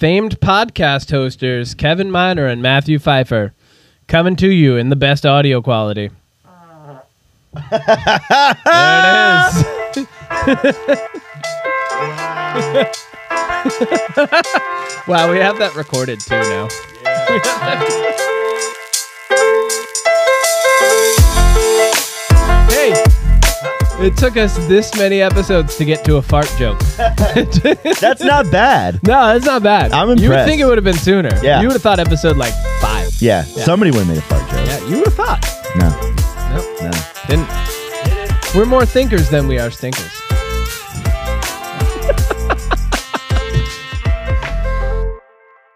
famed podcast hosters Kevin Miner and Matthew Pfeiffer, coming to you in the best audio quality. there it is. wow, we have that recorded too now. it took us this many episodes to get to a fart joke. That's not bad. No, that's not bad. I'm impressed. You would think it would have been sooner. Yeah. You would have thought episode like five. Yeah, somebody would have made a fart joke. Yeah, you would have thought. No, Nope. no. Didn't. We're more thinkers than we are stinkers.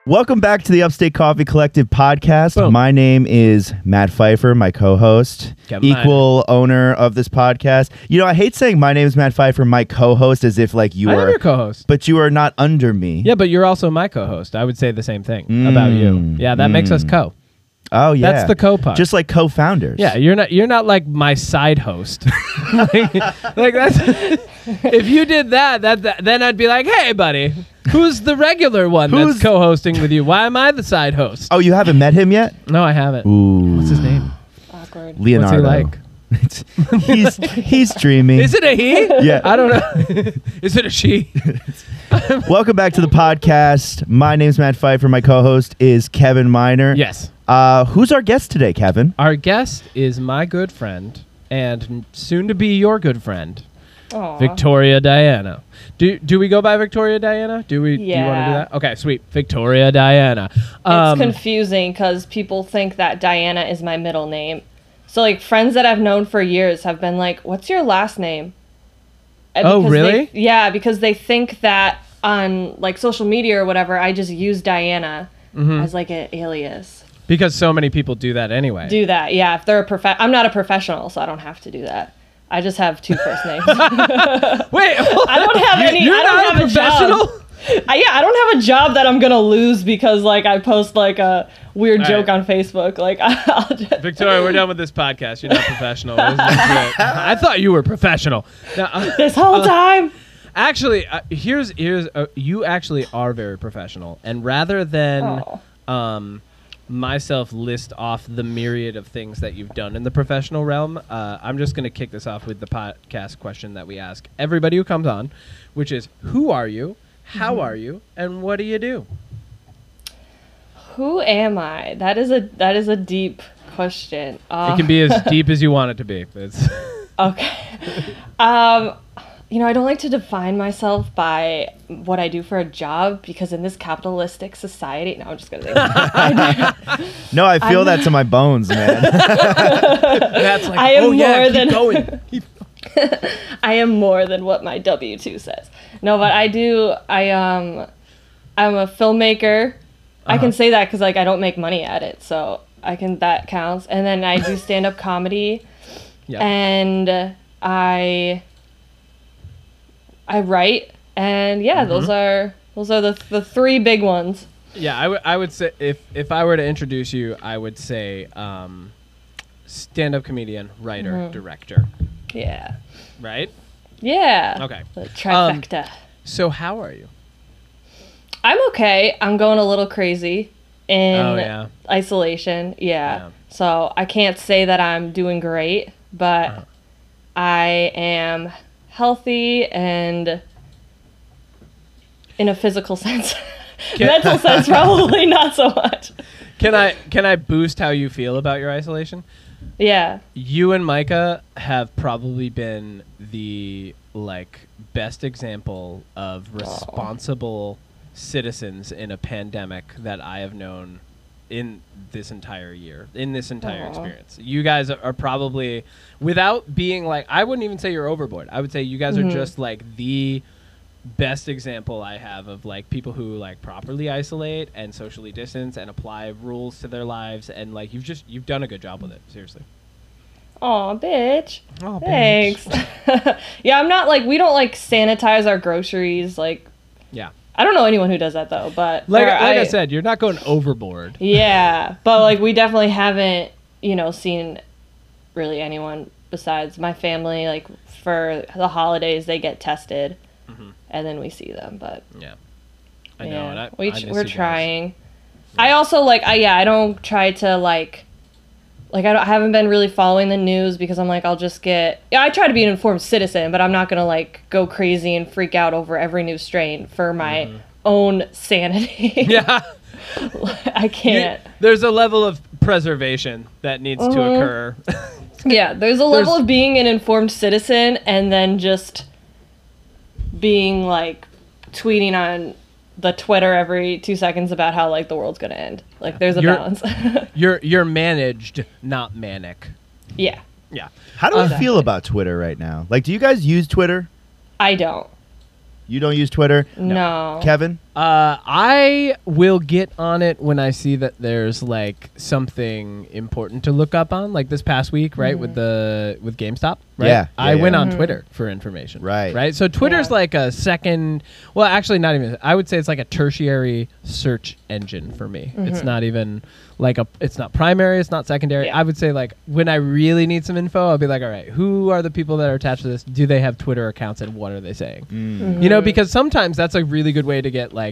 Welcome back to the Upstate Coffee Collective podcast. Boom. My name is Matt Pfeiffer, my co-host, Kevin equal owner of this podcast. You know, I hate saying my name is Matt Pfeiffer, my co-host, as if like you I are, your co-host. but you are not under me. Yeah, but you're also my co-host. I would say the same thing about you. Mm, Yeah, that makes us mm. co. Oh yeah, That's the co-pod. Just like co-founders. Yeah, you're not you're not like my side host. like, like that's if you did that, that, that then I'd be like, "Hey, buddy, who's the regular one Who's- that's co-hosting with you? Why am I the side host?" Oh, you haven't met him yet? No, I haven't. Ooh. What's his name? Awkward. Leonardo. like? It's- he's he's dreamy. Is it a he? Yeah. I don't know. Is it a she? Welcome back to the podcast. My name's Matt Pfeiffer. My co-host is Kevin Miner. yes. Uh, who's our guest today, Kevin? Our guest is my good friend and soon to be your good friend, Aw. Victoria Diana. Do do we go by Victoria Diana? Do we? Yeah. Do you want to do that? Okay, sweet. Victoria Diana. Um, it's confusing because people think that Diana is my middle name. So like friends that I've known for years have been like, "What's your last name?" And Oh, because they- really? yeah, because they think that on like social media or whatever, I just use Diana Mm-hmm. as like an alias. Because so many people do that anyway. Do that, yeah. If they're a prof, I'm not a professional, so I don't have to do that. I just have two first names. Wait, I don't have any. You're I don't not have a professional. job. I, yeah, I don't have a job that I'm gonna lose because like I post like a weird All joke right. on Facebook. Like I'll just, Victoria, we're done with this podcast. You're not professional. It was legit. I thought you were professional. Now, uh, this whole time. actually, uh, here's here's uh, you actually are very professional, and rather than Oh. um, myself list off the myriad of things that you've done in the professional realm, uh, I'm just going to kick this off with the podcast question that we ask everybody who comes on, which is Who are you? How Mm-hmm. are you? And what do you do? Who am I? That is a that is a deep question. Uh, It can be as deep as you want it to be. It's okay. um, you know, I don't like to define myself by what I do for a job because in this capitalistic society, no, I'm just gonna. No, I feel I'm- that to my bones, man. that's like, I am oh yeah, more keep than- going. Keep- I am more than what my W two says. No, but I do. I um, I'm a filmmaker. I Uh-huh. can say that because like I don't make money at it, so I can that counts. And then I do stand up comedy, Yeah. and I I write, and yeah, Mm-hmm. those are those are the the three big ones. Yeah, I would I would say if if I were to introduce you, I would say um, stand-up comedian, writer, Mhm. director, Yeah, right? yeah. Okay. The trifecta. So how are you? I'm okay. I'm going a little crazy in Oh, yeah. isolation. Yeah. Yeah. So I can't say that I'm doing great, but Uh-huh. I am healthy and in a physical sense. Can- Mental sense probably not so much. Can I can I boost how you feel about your isolation? Yeah. You and Micah have probably been the like best example of responsible citizens in a pandemic that I have known in this entire year, in this entire Aw. experience. You guys are probably without being like I wouldn't even say you're overboard. I would say you guys are Mhm. just like the best example I have of like people who like properly isolate and socially distance and apply rules to their lives and like you've just you've done a good job with it. Seriously. Aw, bitch. Oh, Thanks. yeah, I'm not like we don't like sanitize our groceries. Like Yeah. I don't know anyone who does that though, but Like, like I, said, you're not going overboard. Yeah, but like we definitely haven't, you know, seen really anyone besides my family. Like for the holidays, they get tested, Mm-hmm. and then we see them. But Yeah. I know, and I- we I we're trying. I also like I yeah I don't try to like like I, don't, I haven't been really following the news because I'm like I'll just get yeah I try to be an informed citizen but I'm not gonna like go crazy and freak out over every new strain for my own sanity. Yeah. I can't. There's a level of preservation that needs to Mhm. occur. Yeah, there's a level There's- of being an informed citizen and then just being like tweeting on the Twitter every two seconds about how like the world's gonna end. Like there's a You're- balance. you're you're managed, not manic. yeah, Yeah. How do we Exactly. feel about Twitter right now? Like, do you guys use Twitter? I don't. You don't use Twitter, No. Kevin? Uh, I will get on it when I see that there's like something important to look up on. Like this past week, right, with the with GameStop, right? Yeah, I yeah, went yeah. on Twitter for information. Right. Right. So Twitter's Yeah. like a second. Well, actually, not even. I would say it's like a tertiary search engine for me. It's not even like a. It's not primary. It's not secondary. Yeah. I would say like when I really need some info, I'll be like, all right, who are the people that are attached to this? Do they have Twitter accounts and what are they saying? Mm. You know, because sometimes that's a really good way to get like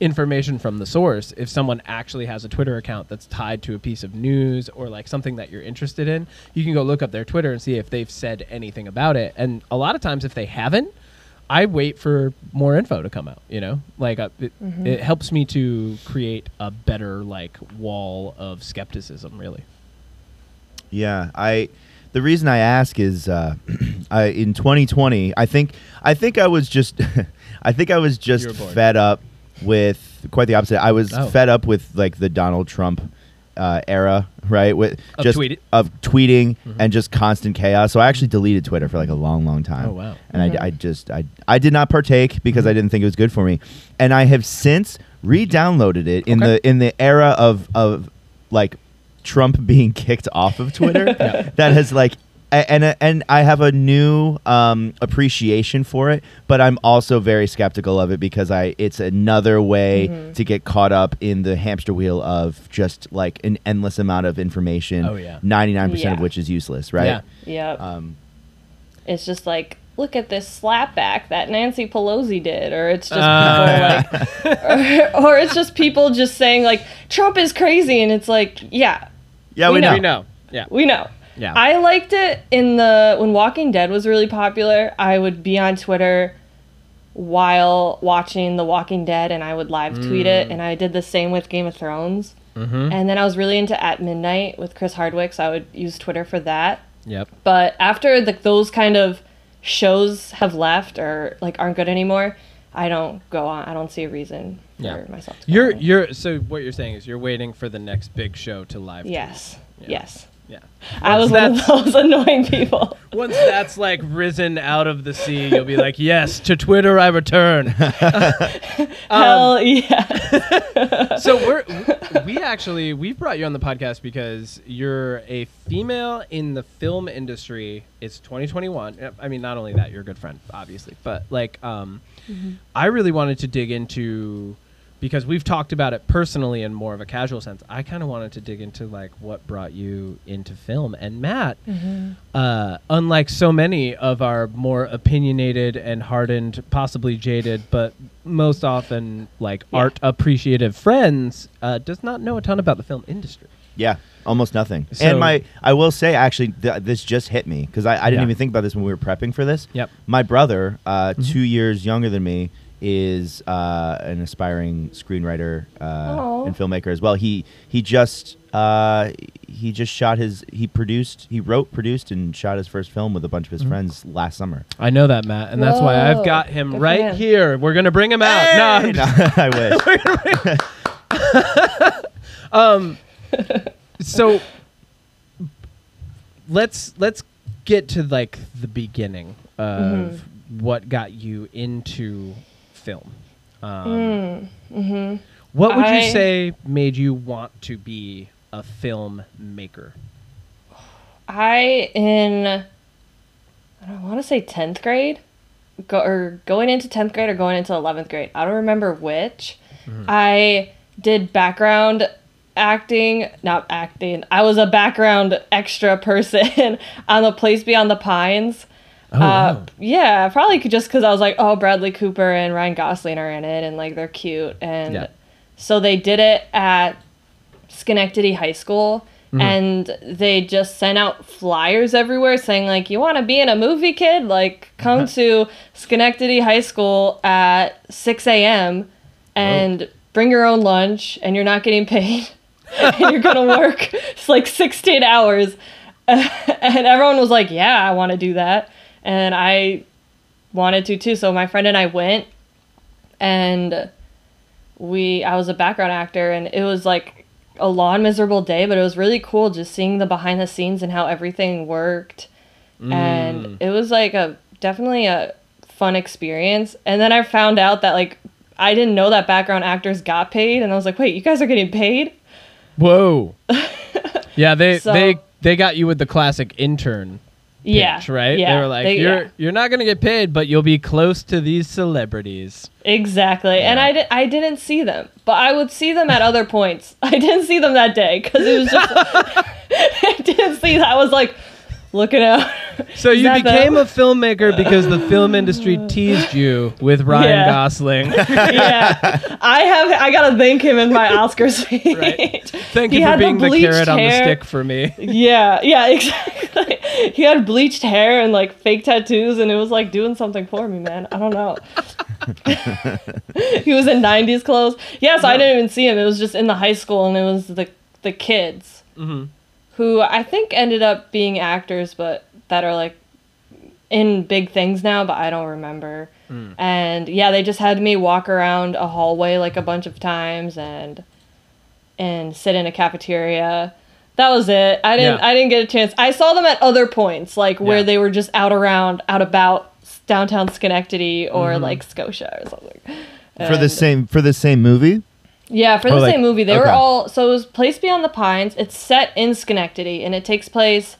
information from the source. If someone actually has a Twitter account that's tied to a piece of news or like something that you're interested in, you can go look up their Twitter and see if they've said anything about it. And a lot of times, if they haven't, I wait for more info to come out. You know, like uh, it, it helps me to create a better like wall of skepticism. Really. Yeah, I. The reason I ask is, uh, I in 2020, I think I think I was just, I think I was just You were bored. fed up with quite the opposite. I was Oh. fed up with like the Donald Trump uh, era, right? With Of just tweet- of tweeting Mhm. and just constant chaos. So I actually deleted Twitter for like a long, long time. Oh, wow. And I, I just I I did not partake because I didn't think it was good for me, and I have since re-downloaded it in Okay. the in the era of of like Trump being kicked off of Twitter. Yeah. That has like. A- And and I have a new um, appreciation for it, but I'm also very skeptical of it because I it's another way Mhm. to get caught up in the hamster wheel of just like an endless amount of information. Oh, yeah. ninety nine percent of which is useless, right? Yeah. Yep. Um, it's just like look at this slapback that Nancy Pelosi did, or it's just Uh, people like, or, or it's just people just saying like Trump is crazy, and it's like yeah, yeah, We we, know. know. We know. Yeah. we know. Yeah. I liked it in the when Walking Dead was really popular. I would be on Twitter while watching The Walking Dead, and I would live tweet Mm. it. And I did the same with Game of Thrones. mm-hmm. And then I was really into At Midnight with Chris Hardwick, so I would use Twitter for that. Yep. But after the, those kind of shows have left or like aren't good anymore, I don't go on. I don't see a reason yeah. for myself. To go You're on. you're so what you're saying is you're waiting for the next big show to live. tweet. yes, Yeah. yes. Yeah. I was Once one of those annoying people. Once that's like risen out of the sea, you'll be like, "Yes, to Twitter I return." Hell yeah. so we're we actually we've brought you on the podcast because you're a female in the film industry. It's 2021. I mean, not only that, you're a good friend, obviously, but like, um, I really wanted to dig into because we've talked about it personally in more of a casual sense. I kind of wanted to dig into like what brought you into film. And Matt, uh, unlike so many of our more opinionated and hardened, possibly jaded, but most often like Yeah. art appreciative friends, uh, does not know a ton about the film industry. Yeah, almost nothing. So- and my, I will say, actually, th- this just hit me because I, I didn't Yeah. even think about this when we were prepping for this. Yep. My brother, uh, Mhm. two years younger than me, is uh, an aspiring screenwriter uh, and filmmaker as well. He he just uh, he just shot his he produced he wrote produced and shot his first film with a bunch of his Mhm. friends last summer. I know that, Matt, and that's why I've got him Good right him. here. We're gonna bring him out. Hey! No, I'm I wish. um so let's let's get to like the beginning of what got you into film um, Mm, hmm what would you say made you want to be a filmmaker I in I don't want to say tenth grade, go, or going into tenth grade or going into eleventh grade. I don't remember which. I did background acting, not acting. I was a background extra person on the Place Beyond the Pines. Oh, uh, wow. yeah, probably just because I was like, oh, Bradley Cooper and Ryan Gosling are in it, and like they're cute, and Yeah. so they did it at Schenectady High School, Mm-hmm. and they just sent out flyers everywhere saying like, you want to be in a movie, kid? Like, come to Schenectady High School at six a.m. and bring your own lunch, and you're not getting paid, and you're gonna work it's like sixteen hours, and everyone was like, yeah, I want to do that, and I wanted to too. So my friend and I went, and we I was a background actor, and it was like a long miserable day, but it was really cool just seeing the behind the scenes and how everything worked, and mm. it was like a definitely a fun experience. And then I found out that like I didn't know that background actors got paid, and I was like, wait, you guys are getting paid? Whoa. yeah, they So- they they got you with the classic intern Yeah, pitch, right? Yeah, They were like, they- you're yeah. you're not gonna get paid, but you'll be close to these celebrities. Exactly. And I, di- I didn't see them, but I would see them at other points. I didn't see them that day because it was just, I didn't see that. I was like looking out. So you the- became a filmmaker because the film industry teased you with Ryan Yeah. Gosling. yeah. I have, I got to thank him in my Oscar speech. Right. Thank you for the being the, bleached carrot on the hair. stick for me. Yeah, yeah, exactly. He had bleached hair and like fake tattoos, and it was like doing something for me, man. I don't know. he was in '90s clothes. Yeah, so I didn't even see him. It was just in the high school, and it was the the kids Mhm. Who I think ended up being actors, but that are like in big things now, but I don't remember. Hmm. And yeah, they just had me walk around a hallway like a bunch of times and and sit in a cafeteria. That was it. I didn't Yeah. I didn't get a chance. I saw them at other points, like where Yeah. they were just out around, out about downtown Schenectady or Mm-hmm. like Scotia or something. for the same for the same movie. Yeah, for oh, the Oh, like- same movie. They were all so it was Place Beyond the Pines. It's set in Schenectady and it takes place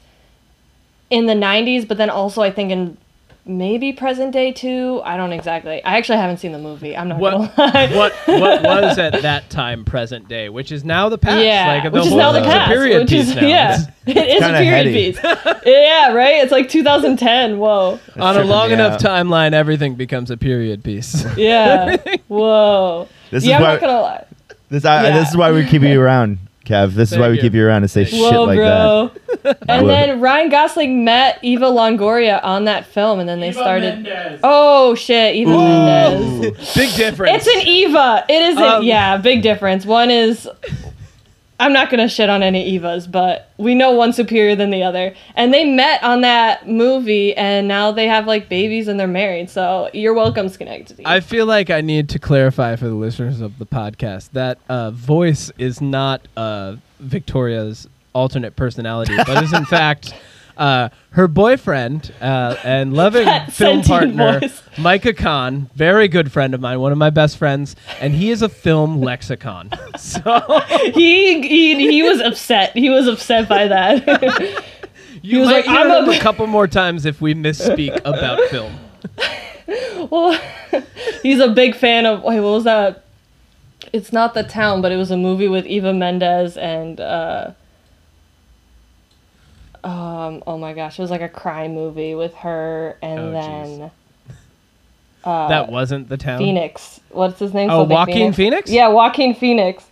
in the 90s, but then also I think in maybe present day too. I don't exactly. I actually haven't seen the movie. I'm not What gonna lie. what what was at that time present day, which is now the past. Yeah, like, the which is now the past. period which piece is now. yeah, it is a period heady. piece. yeah, right. It's like 2010. Whoa. On a long enough out. timeline, everything becomes a period piece. Yeah. Whoa. This yeah, is I'm why not gonna lie. This I, Yeah. this is why we keep you around, Kev. This is Thank why we you. keep you around to say shit Whoa, like bro. and then Ryan Gosling met Eva Longoria on that film, and then they started. Oh shit, Eva Mendes. Big difference. It's an Eva. It is. Um, a, yeah, big difference. One is. I'm not gonna shit on any Evas, but we know one superior than the other. And they met on that movie, and now they have like babies and they're married. So you're welcome, Schenectady. I feel like I need to clarify for the listeners of the podcast that uh, voice is not uh, Victoria's alternate personality, but is in fact uh, her boyfriend uh, and loving film partner, voice. Micah Khan, very good friend of mine, one of my best friends, and he is a film lexicon. So he, he he was upset. He was upset by that. you was might like, hear "I'm him a- a couple more times if we misspeak about film. well, he's a big fan of. Wait, what was that? It's not the town, but it was a movie with Eva Mendes and. uh um, oh my gosh, it was like a crime movie with her and Oh, then uh, that wasn't the town. Phoenix. What's his name? Oh, Something Joaquin Phoenix? Yeah, Joaquin Phoenix.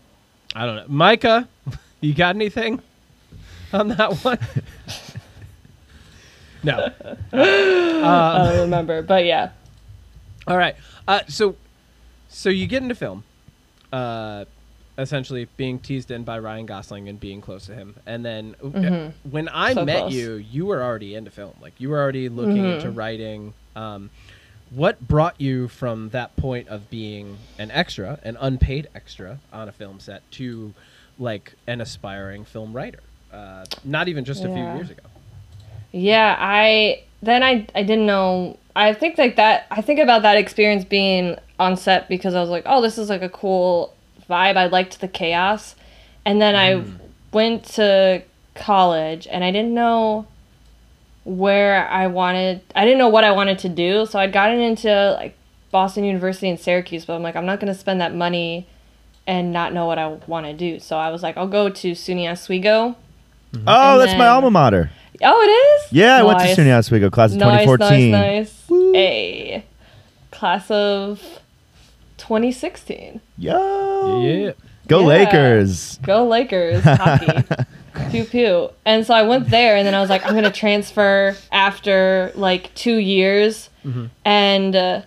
I don't know. Micah, you got anything on that one? no. I don't remember, but yeah. All right. Uh, so, so you get into film, uh, essentially being teased in by Ryan Gosling and being close to him, and then uh, Mhm. when I So met close. you, you were already into film. Like you were already looking Mhm. into writing. Um, what brought you from that point of being an extra, an unpaid extra on a film set, to like an aspiring film writer? Uh, not even just a few years ago. Yeah, I then I I didn't know. I think like that. I think about that experience being on set because I was like, oh, this is like a cool vibe. I liked the chaos, and then I mm. went to college and I didn't know where I wanted. I didn't know what I wanted to do, so I'd gotten into like Boston University and Syracuse, but I'm like, I'm not gonna spend that money and not know what I want to do. So I was like, I'll go to SUNY Oswego. Mm-hmm. Oh, And that's my alma mater. Oh, it is. Yeah, I went to SUNY Oswego, class of Nice, 2014. nice, nice. A class of 2016. Yo. Yeah. Go Yeah. Lakers. Go Lakers hockey. pew pew. And so I went there, and then I was like, I'm gonna transfer after like two years, and uh,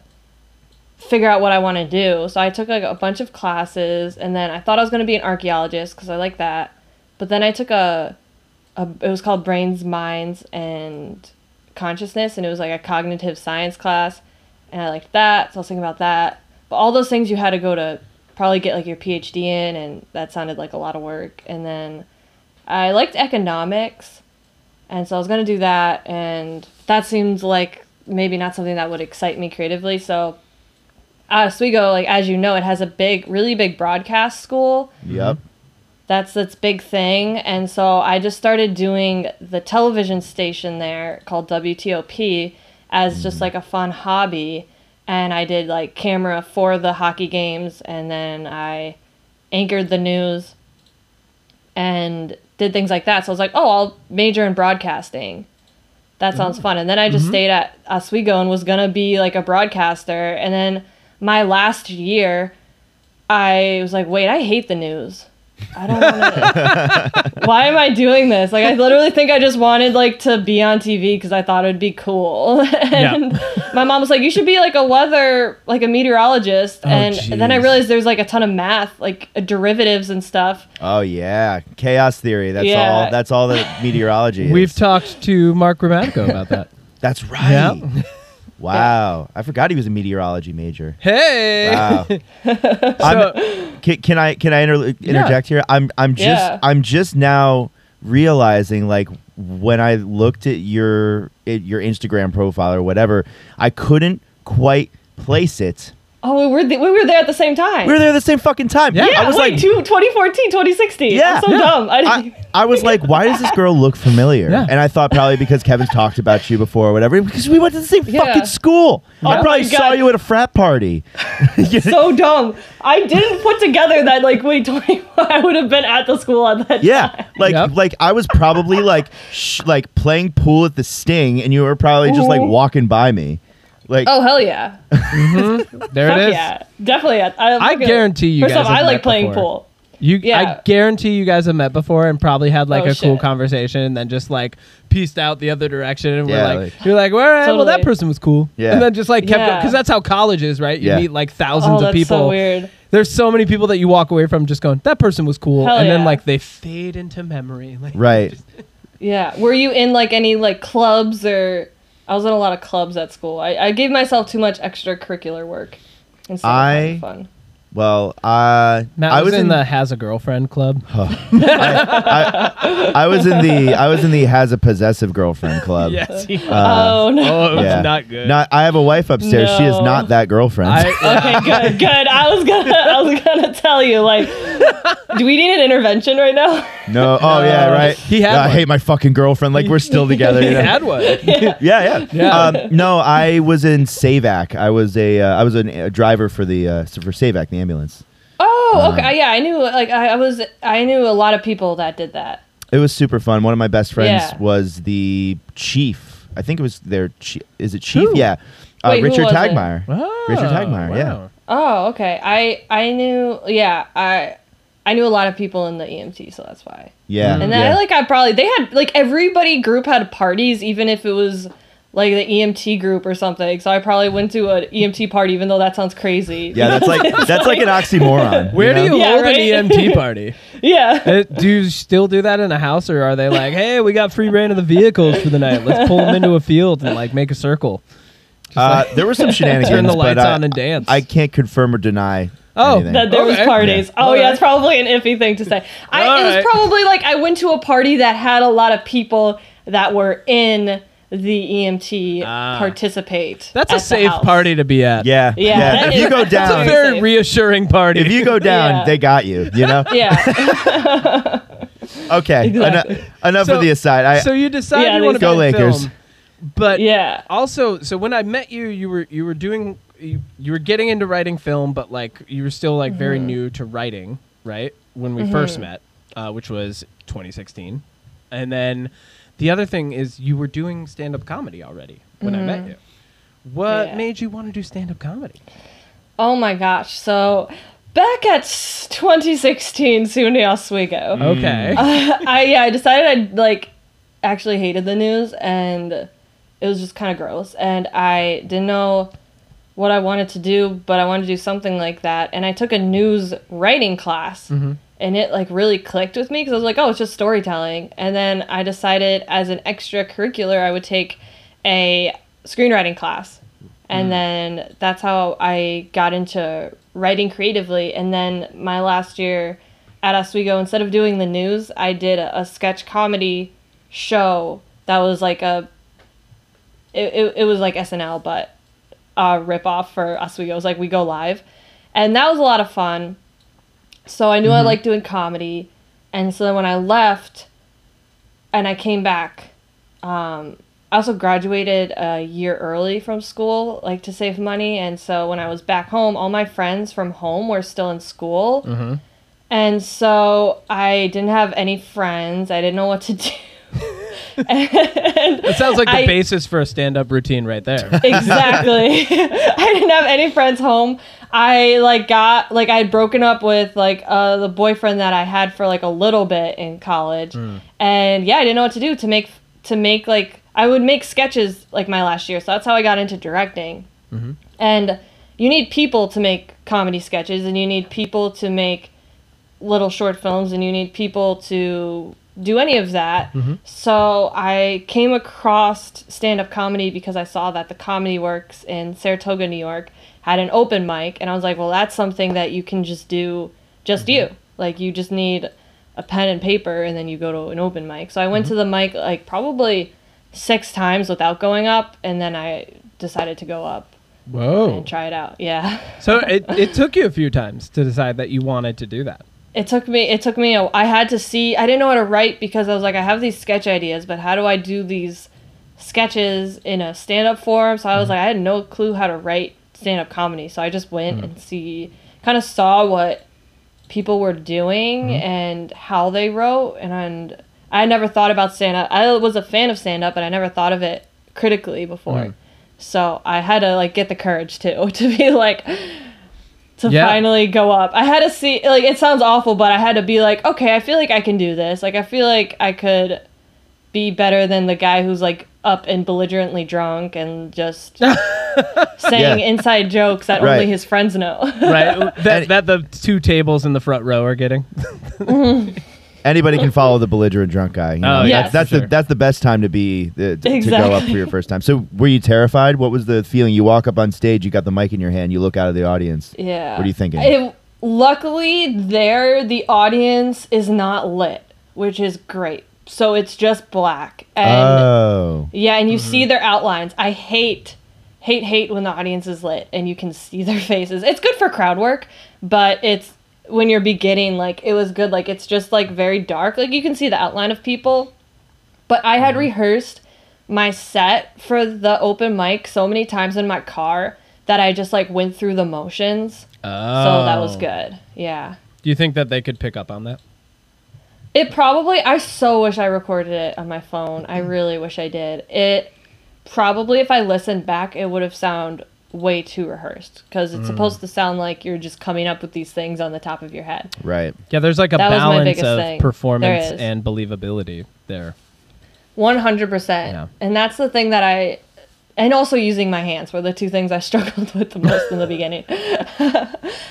figure out what I want to do. So I took like a bunch of classes, and then I thought I was gonna be an archaeologist because I like that. But then I took a, a it was called Brains, Minds, and Consciousness, and it was like a cognitive science class, and I liked that. So I was thinking about that. But all those things you had to go to probably get like your PhD in, and that sounded like a lot of work. And then I liked economics, and so I was gonna do that, and that seemed like maybe not something that would excite me creatively. So Oswego, like as you know, it has a big, really big broadcast school. Mm-hmm. Yep. That's its big thing, and so I just started doing the television station there called WTOP as just mm-hmm. like a fun hobby. And I did like camera for the hockey games, and then I anchored the news and did things like that. So I was like, oh, I'll major in broadcasting. That sounds mm. fun. And then I just mm-hmm. stayed at Oswego and was gonna be like a broadcaster. And then my last year, I was like, wait, I hate the news. I don't want to. Why am I doing this? Like, I literally think I just wanted like to be on TV because I thought it would be cool. and my mom was like, "You should be like a weather, like a meteorologist." and then I realized there's like a ton of math, like uh, derivatives and stuff. Oh yeah, chaos theory. That's Yeah. all. That's all the meteorology is. We've talked to Mark Grammatico about that. That's right. Yeah. Wow. I forgot he was a meteorology major. Hey. Wow. so, I'm, can, can I can I inter- interject here? I'm I'm just Yeah. I'm just now realizing like when I looked at your at your Instagram profile or whatever, I couldn't quite place it. Oh, we were th- we were there at the same time. We were there at the same fucking time. Yeah. yeah, I was wait, like, two, 2014, 2016. Yeah. I'm so Yeah. dumb. I didn't. I, I was like, why does this girl look familiar? Yeah. And I thought probably because Kevin's talked about you before or whatever, because we went to the same Yeah. fucking school. I Oh probably my saw you at a frat party. so dumb. I didn't put together that like wait, 20, I would have been at the school at that Yeah, time. like Yep. like I was probably like sh- like playing pool at the Sting, and you were probably just like walking by me. Like, Oh hell yeah! Mm-hmm. there it is. yeah, definitely. I, I guarantee you First guys off, I like playing before. pool. You, Yeah. I guarantee you guys have met before and probably had like Oh, a cool conversation and then just like pieced out the other direction and Yeah, we're like, like- you're like, all right, well that person was cool. Yeah. And then just like kept Yeah. because that's how college is, right? You Yeah. meet like thousands Oh, of that's people. so weird. There's so many people that you walk away from just going, that person was cool, Hell and then like they fade into memory. Like, Right. just- Yeah. Were you in like any like clubs or? I was in a lot of clubs at school. I, I gave myself too much extracurricular work instead I- of having fun. Well, uh, Matt I was, was in, the has a girlfriend club. I, I was in the I was in the has a possessive girlfriend club. yes. he was. oh no. oh, it was yeah. not good. Not, I have a wife upstairs. She is not that girlfriend. I, Okay, good, good. I was gonna, I was gonna tell you, like, do we need an intervention right now? no. Oh yeah, right. He had I one. hate my fucking girlfriend. Like we're still together. he you know? had one. yeah, yeah. Yeah. Um, no, I was in SAVAC. I was a uh, I was an, a driver for the uh, for SAVAC, the ambulance. Oh, okay. Yeah, I knew. Like, I, I was, I knew a lot of people that did that. It was super fun. One of my best friends Yeah. was the chief. I think it was their chief. Is it chief? Who? Yeah. Uh, Wait, who Richard was it? Tagmeyer. Oh, Richard Tagmeyer, yeah. Oh, okay. I, I knew. Yeah, I, I knew a lot of people in the EMT, so that's why. Yeah. And then yeah. I like, I probably they had like everybody group had parties, even if it was like the EMT group or something. So I probably went to an EMT party, even though that sounds crazy. yeah, that's like that's like an oxymoron. Where do know? you Yeah, hold right? an EMT party? yeah. Uh, do you still do that in a house, or are they like, "Hey, we got free reign of the vehicles for the night. Let's pull them into a field and like make a circle, Uh, there were some shenanigans, turn the lights but I, on and dance." I can't confirm or deny. Oh, anything. that there was parties. Yeah. Oh All yeah, right. it's probably an iffy thing to say. I, All it was probably like I went to a party that had a lot of people that were in the EMT Ah. participate. That's at a the safe house. party to be at. yeah, Yeah, yeah. that If is- you go that's It's a down, very very safe. reassuring party. if you go down, Yeah. they got you. You know. Yeah. Okay. Exactly. eno- enough So- of the aside. I, so you decide Yeah, you want to Go go Lakers. Film, but yeah. also, so when I met you, you were you were doing you, you were getting into writing film, but like you were still like Mm-hmm. very new to writing, right? When we first met, uh, which was 2016, and then the other thing is you were doing stand up comedy already when I met you. What Mm-hmm. Yeah. made you want to do stand up comedy? Oh my gosh. So back at s- 2016 SUNY Oswego, Okay. I yeah, I decided I like actually hated the news and it was just kind of gross and I didn't know what I wanted to do, but I wanted to do something like that and I took a news writing class. And it like really clicked with me because I was like, oh, it's just storytelling. And then I decided as an extracurricular, I would take a screenwriting class. And hmm. then that's how I got into writing creatively. And then my last year at Oswego, instead of doing the news, I did a, a sketch comedy show that was like a, it, it, it was like SNL, but a ripoff for Oswego. It was like We Go Live. And that was a lot of fun. So I knew I liked doing comedy. And so then when I left and I came back, um, I also graduated a year early from school, like to save money. And so when I was back home, all my friends from home were still in school. And so I didn't have any friends. I didn't know what to do. That sounds like the I- basis for a stand up routine right there. exactly. I didn't have any friends home. I like got like I had broken up with like uh the boyfriend that I had for like a little bit in college. And yeah, I didn't know what to do to make to make like I would make sketches like my last year. So that's how I got into directing. And you need people to make comedy sketches and you need people to make little short films and you need people to do any of that. Mm-hmm. So I came across stand up comedy because I saw that the Comedy Works in Saratoga, New York had an open mic and I was like, well, that's something that you can just do just mm-hmm. you. Like you just need a pen and paper and then you go to an open mic. So I went mm-hmm. to the mic like probably six times without going up and then I decided to go up Whoa. and try it out. Yeah. So it, it took you a few times to decide that you wanted to do that. It took me it took me a, i had to see i didn't know how to write because i was like i have these sketch ideas but how do i do these sketches in a stand-up form? So i was mm-hmm. like i had no clue how to write stand-up comedy. So i just went mm-hmm. and see kind of saw what people were doing mm-hmm. and how they wrote. And, and i never thought about stand-up. I was a fan of stand-up but i never thought of it critically before. Mm. So i had to like get the courage to to be like to Yeah. finally go up. I had to see like it sounds awful, but I had to be like, okay, I feel like I can do this. Like I feel like I could be better than the guy who's like up and belligerently drunk and just saying Yeah. inside jokes that Right. only his friends know. Right? that, that the two tables in the front row are getting. Mm-hmm. Anybody can follow the belligerent drunk guy. You oh, know? Oh, yes. that's, that's for the that's the best time to be the, to, to go up for your first time. So, were you terrified? What was the feeling? You walk up on stage, you got the mic in your hand, you look out of the audience. yeah. What are you thinking? It, luckily, there the audience is not lit, which is great. So it's just black and oh, Yeah, and you mm-hmm. see their outlines. I hate, hate, hate when the audience is lit and you can see their faces. It's good for crowd work, but it's when you're beginning, like, it was good. Like, it's just, like, very dark. Like, you can see the outline of people. But I had mm-hmm. rehearsed my set for the open mic so many times in my car that I just, like, went through the motions. Oh. So that was oh. good. Yeah. Do you think that they could pick up on that? It probably. I so wish I recorded it on my phone. I mm-hmm. really wish I did. It probably, if I listened back, it would have sound way too rehearsed because it's supposed to sound like you're just coming up with these things on the top of your head. right. Yeah, there's like a That balance of thing. performance and believability there. One hundred percent. Yeah. And that's the thing that I. And also using my hands were the two things I struggled with the most in the beginning.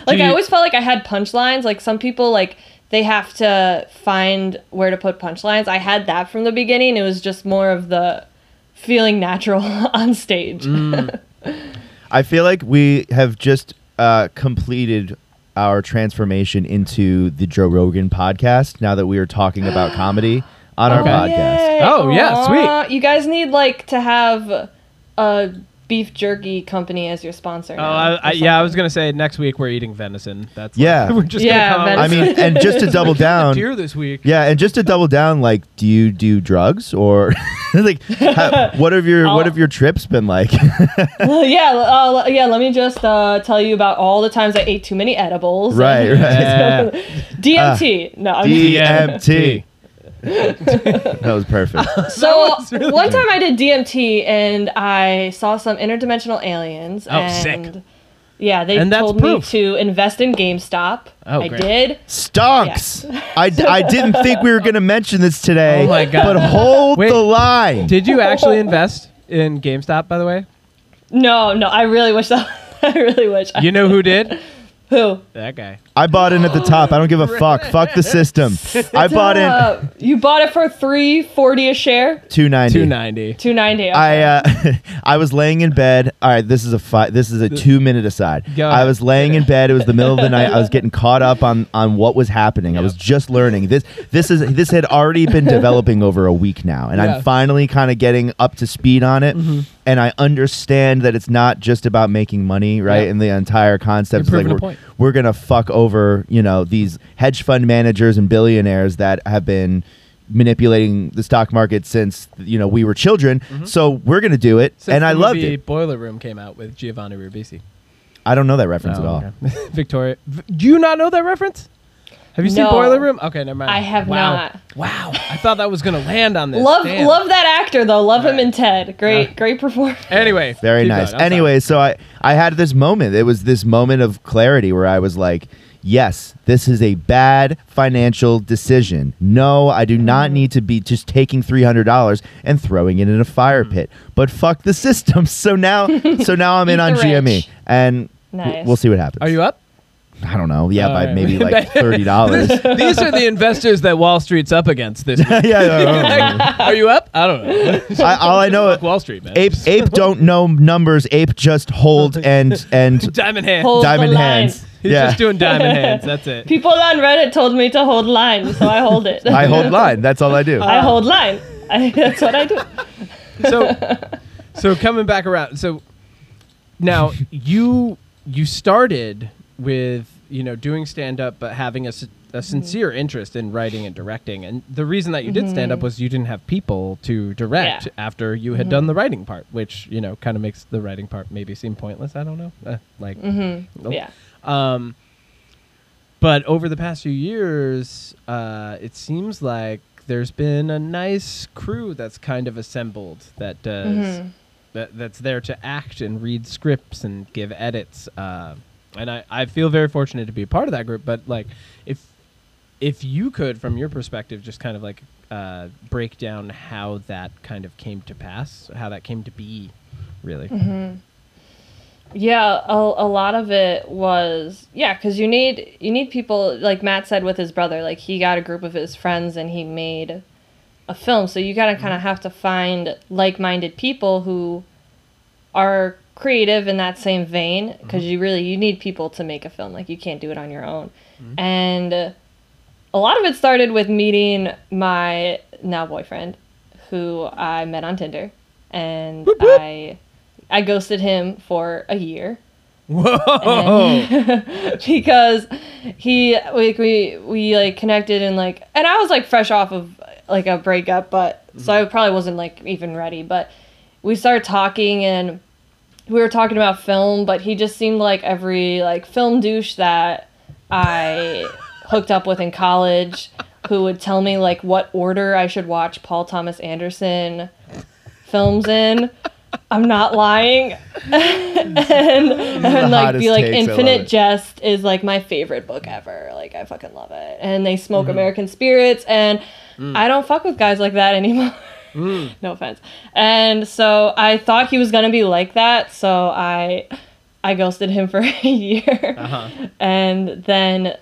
like you- I always felt like I had punchlines. Like some people like they have to find where to put punchlines. I had that from the beginning. It was just more of the feeling natural on stage. Mm. I feel like we have just uh, completed our transformation into the Joe Rogan podcast. Now that we are talking about comedy on our Okay. podcast. yay. Oh, yeah, Aw, You guys need like to have a beef jerky company as your sponsor. Oh, now I, yeah, I was gonna say next week we're eating venison. That's Yeah. like, we're just Yeah, gonna come I mean, and just to double down, deer this week. Yeah, and just to double down, like, do you do drugs or like how, what have your what I'll- have your trips been like? Well, yeah, uh, yeah. Let me just uh, tell you about all the times I ate too many edibles. Right, right. Yeah. DMT. no, I'm DMT. That was perfect. So was really one good. time I did DMT and I saw some interdimensional aliens. Oh, and sick. Yeah, they And told me to invest in GameStop. Oh, I great. did. Stonks. I, I didn't think we were going to mention this today. Oh my God. But hold Wait. the line. Did you actually invest in GameStop, by the way? No, no, I really wish that. I really wish. I, You know who did? who? That guy. I bought in at the top. I don't give a fuck. Fuck the system. I bought in Uh, you bought it for three forty a share. 290. 290. Two ninety. I uh, I was laying in bed. All right, this is a fi- this is a two minute aside. Go I ahead. was laying in bed. It was the middle of the night. I was getting caught up on on what was happening. I was just learning. This this is this had already been developing over a week now, and Yeah. I'm finally kind of getting up to speed on it. Mm-hmm. And I understand that it's not just about making money, right? Yeah. And the entire concept You're like proving a we're, point. we're gonna fuck over, you know, these hedge fund managers and billionaires that have been manipulating the stock market since you know we were children. So we're gonna do it, Mm-hmm. Since and I the loved movie it. Boiler Room came out with Giovanni Ribisi. I don't know that reference at Oh, all. okay. Victoria, do you not know that reference? Have you seen Boiler Room? Okay, never mind. I have wow. not. Wow, I thought that was gonna land on this. love Damn. love that actor though. Love him Alright. in Ted. Great Uh, great performance. Anyway, Very nice. going. I'm sorry. Anyway, so I I had this moment. It was this moment of clarity where I was like, yes, this is a bad financial decision. No, I do not need to be just taking three hundred dollars and throwing it in a fire Mm. pit. But fuck the system. So now, so now I'm in on the GME, rich. and w- we'll see what happens. Are you up? I don't know. Yeah, All by right. maybe like thirty dollars. These are the investors that Wall Street's up against this. week. yeah, yeah, yeah. Are you up? I don't know. I, all I know, Fuck Wall Street, man. ape ape don't know numbers. Ape just hold and and Diamond hands. Hold diamond hands. He's yeah, just doing diamond hands. That's it. People on Reddit told me to hold line, so I hold it. I hold line. That's all I do. I hold line. I, that's what I do. So, so coming back around. So now you you started with you know doing stand up, but having a, a sincere interest in writing and directing. And the reason that you did stand up mm-hmm. was you didn't have people to direct Yeah. after you had done the mm-hmm. writing part, which you know kind of makes the writing part maybe seem pointless. I don't know. Uh, like, mm-hmm. nope. Yeah. Um, but over the past few years, uh, it seems like there's been a nice crew that's kind of assembled that does Mm-hmm. that that's there to act and read scripts and give edits. Uh, and I, I feel very fortunate to be a part of that group. But like, if if you could, from your perspective, just kind of like uh, break down how that kind of came to pass, how that came to be, really. Mm-hmm. Yeah, a, a lot of it was yeah, because you need you need people like Matt said with his brother. Like he got a group of his friends and he made a film. So you gotta kind of have to find like-minded people who are creative in that same vein because you really you need people to make a film. Like you can't do it on your own. And uh, a lot of it started with meeting my now boyfriend, who I met on Tinder, and I I ghosted him for a year Whoa! because he like we we like connected and like and I was like fresh off of like a breakup, but so I mm-hmm. probably wasn't like even ready. But we started talking and we were talking about film, but he just seemed like every like film douche that I hooked up with in college who would tell me like what order I should watch Paul Thomas Anderson films in. I'm not lying. and and like be like takes, Infinite. Jest is like my favorite book ever. Like I fucking love it. And they smoke Mm-hmm. American spirits and Mm. I don't fuck with guys like that anymore. no offense. And so I thought he was gonna be like that, so I I ghosted him for a year. Uh-huh. And then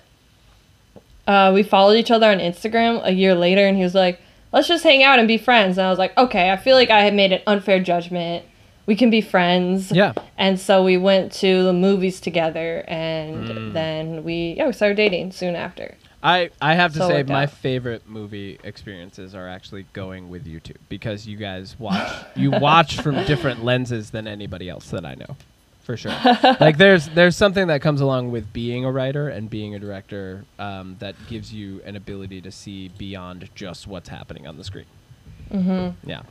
uh, we followed each other on Instagram a year later, and he was like, "Let's just hang out and be friends." And I was like, "Okay." I feel like I had made an unfair judgment. We can be friends. Yeah. And so we went to the movies together, and Mm. then we yeah we started dating soon after. I, I have to So say my out. favorite movie experiences are actually going with you two because you guys watch you watch from different lenses than anybody else that I know. For sure. like there's there's something that comes along with being a writer and being a director um, that gives you an ability to see beyond just what's happening on the screen. Mm-hmm. Yeah.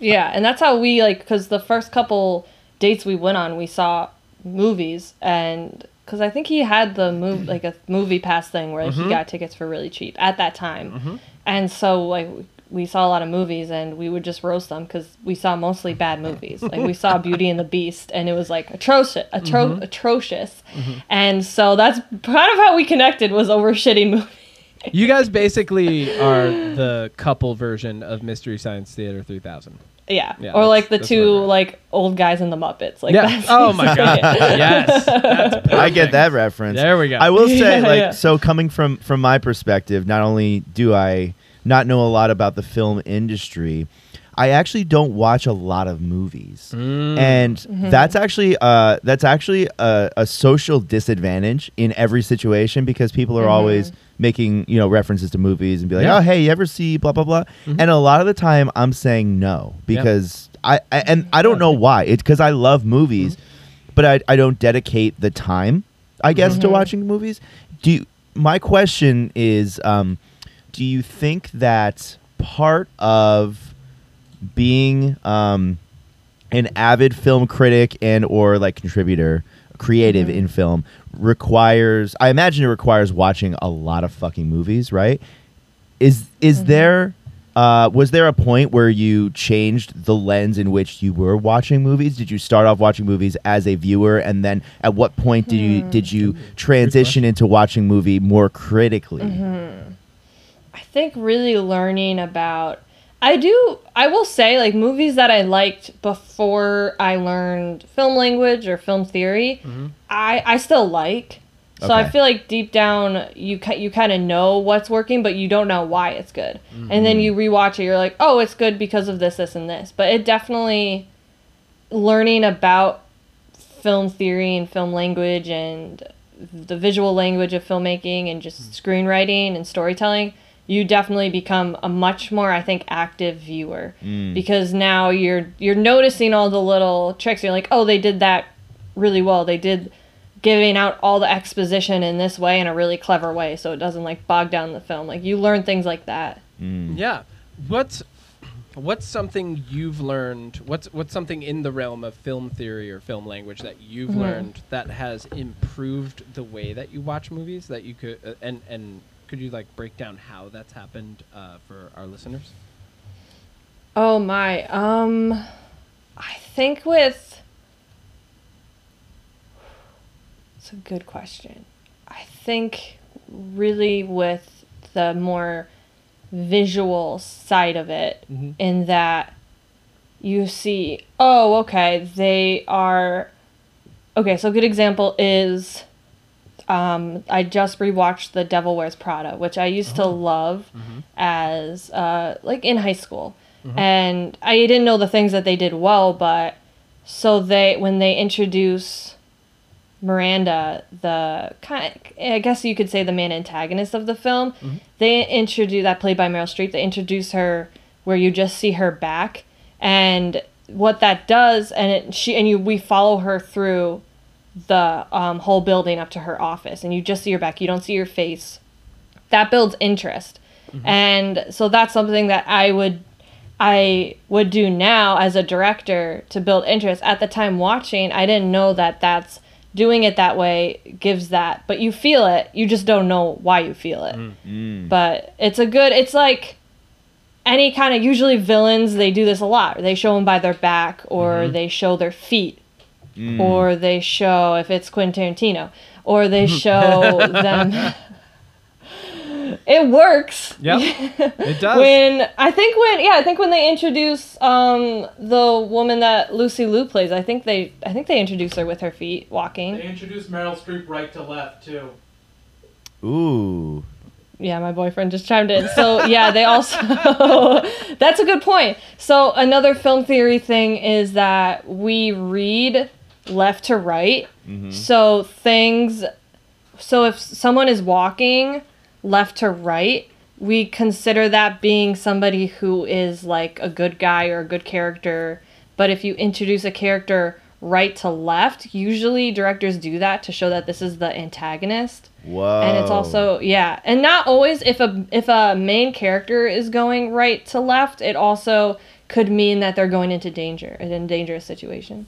Yeah, and that's how we like because the first couple dates we went on, we saw movies, and because I think he had the move like a movie pass thing where like, he got tickets for really cheap at that time, and so like we saw a lot of movies and we would just roast them because we saw mostly bad movies. like we saw Beauty and the Beast and it was like atrocious, atro- mm-hmm. atrocious, mm-hmm. and so that's kind of how we connected was over shitty movies. You guys basically are the couple version of Mystery Science Theater 3000. Yeah. Yeah, or like the that's- that's two where we're at. like old guys in the Muppets. Like yeah. that's Oh my god. yes. That's I get that reference. There we go. I will say, Yeah, like, yeah. so coming from from my perspective, not only do I not know a lot about the film industry, I actually don't watch a lot of movies, Mm. and Mm-hmm. that's actually uh that's actually a, a social disadvantage in every situation because people are Mm-hmm. always making you know references to movies and be like, Yeah. oh hey, you ever see blah blah blah, Mhm. and a lot of the time I'm saying no because I, I and I don't know why it's because I love movies, but I I don't dedicate the time I guess to Mhm. watching movies. Do you, my question is, um, do you think that part of being um, an avid film critic and or like contributor, creative Mhm. in film requires? I imagine it requires watching a lot of fucking movies, right? Is is Mhm. there? Uh, was there a point where you changed the lens in which you were watching movies? Did you start off watching movies as a viewer, and then at what point did you Hmm. did you transition into watching movie more critically? Mm-hmm. I think really learning about I do I will say like movies that I liked before I learned film language or film theory, mm-hmm. I I still like. So I feel like deep down you you kind of know what's working, but you don't know why it's good. And then mm-hmm. you rewatch it, you're like, oh, it's good because of this, this, and this. But it definitely learning about film theory and film language and the visual language of filmmaking and just mm. screenwriting and storytelling, you definitely become a much more, I think, active viewer Mm. because now you're you're noticing all the little tricks. You're like, oh, they did that really well. They did giving out all the exposition in this way in a really clever way, so it doesn't like bog down the film. Like you learn things like that. Mm. Yeah. What's what's something you've learned? What's what's something in the realm of film theory or film language that you've Mhm. learned that has improved the way that you watch movies? That you could uh, and and could you like break down how that's happened uh, for our listeners? Oh my. Um I think with It's a good question. I think really with the more visual side of it Mhm. in that you see, oh, okay, they are Okay, so a good example is um, I just rewatched The Devil Wears Prada, which I used to love as uh, like in high school, and I didn't know the things that they did well, but so they when they introduce Miranda, the kind, I guess you could say the main antagonist of the film, they introduce that played by Meryl Streep. They introduce her where you just see her back, and what that does, and it, she and you we follow her through the um, whole building up to her office, and you just see her back. You don't see her face. That builds interest, and so that's something that I would I would do now as a director to build interest. At the time watching, I didn't know that that's doing it that way gives that, but you feel it. You just don't know why you feel it. Mm. But it's a good. It's like any kind of usually villains they do this a lot. They show them by their back, or they show their feet, Mm. or they show if it's Quentin Tarantino, or they show them. It works. Yep. It does. When I think when yeah I think when they introduce um the woman that Lucy Liu plays I think they I think they introduce her with her feet walking. They introduce Meryl Streep right to left too. Ooh. yeah my boyfriend just chimed in so yeah they also that's a good point so another film theory thing is that we read left to right Mhm. so things so if someone is walking left to right we consider that being somebody who is like a good guy or a good character but if you introduce a character right to left usually directors do that to show that this is the antagonist Whoa. and it's also yeah and not always if a if a main character is going right to left it also could mean that they're going into danger in a dangerous situation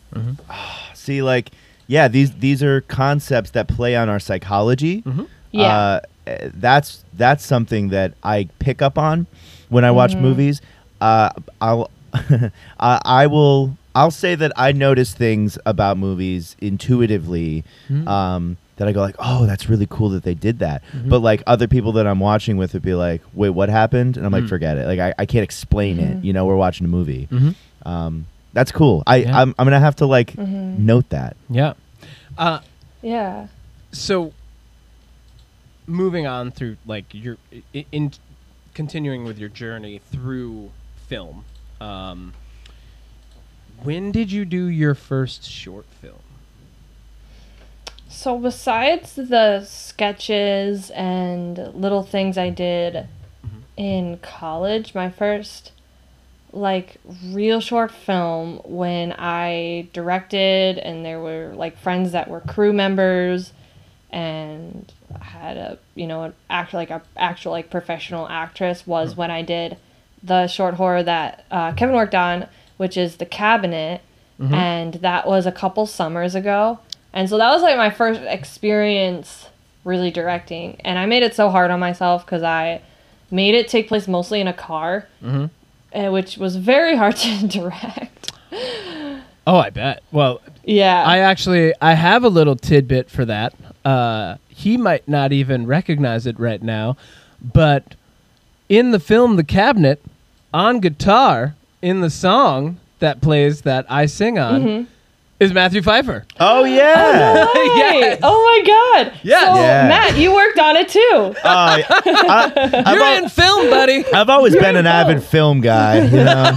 see like yeah, these these are concepts that play on our psychology. Yeah. Uh, eh, that's that's something that I pick up on when I watch movies. Uh, I'll I, I will I'll say that I notice things about movies intuitively. Um, that I go like, oh, that's really cool that they did that. But like other people that I'm watching with would be like, wait, what happened? And I'm like, forget it. Like I, I can't explain it. You know, we're watching a movie. Um, that's cool. I Yeah. I'm, I'm gonna have to like note that. Yeah. Uh, yeah. so moving on through like your i- in continuing with your journey through film um, when did you do your first short film So besides the sketches and little things I did mm-hmm. in college, my first like real short film when I directed and there were like friends that were crew members and had a you know an act like a actual like professional actress was mm-hmm. when I did the short horror that uh, Kevin worked on, which is the cabinet, mm-hmm. and that was a couple summers ago, and so that was like my first experience really directing, and I made it so hard on myself because I made it take place mostly in a car, uh, which was very hard to direct. oh i bet. Well Yeah, i actually i have a little tidbit for that. Uh, he might not even recognize it right now but in the film the cabinet on guitar in the song that plays that i sing on is matthew pfeiffer Oh yeah. Right. Yes. Oh my god. Yes. So Yeah. Matt, you worked on it too. Uh, I, I've, you're al- in film buddy I've always been an avid film guy. You know.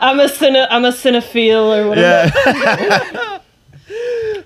I'm a cine- I'm a cinephile or whatever. Yeah.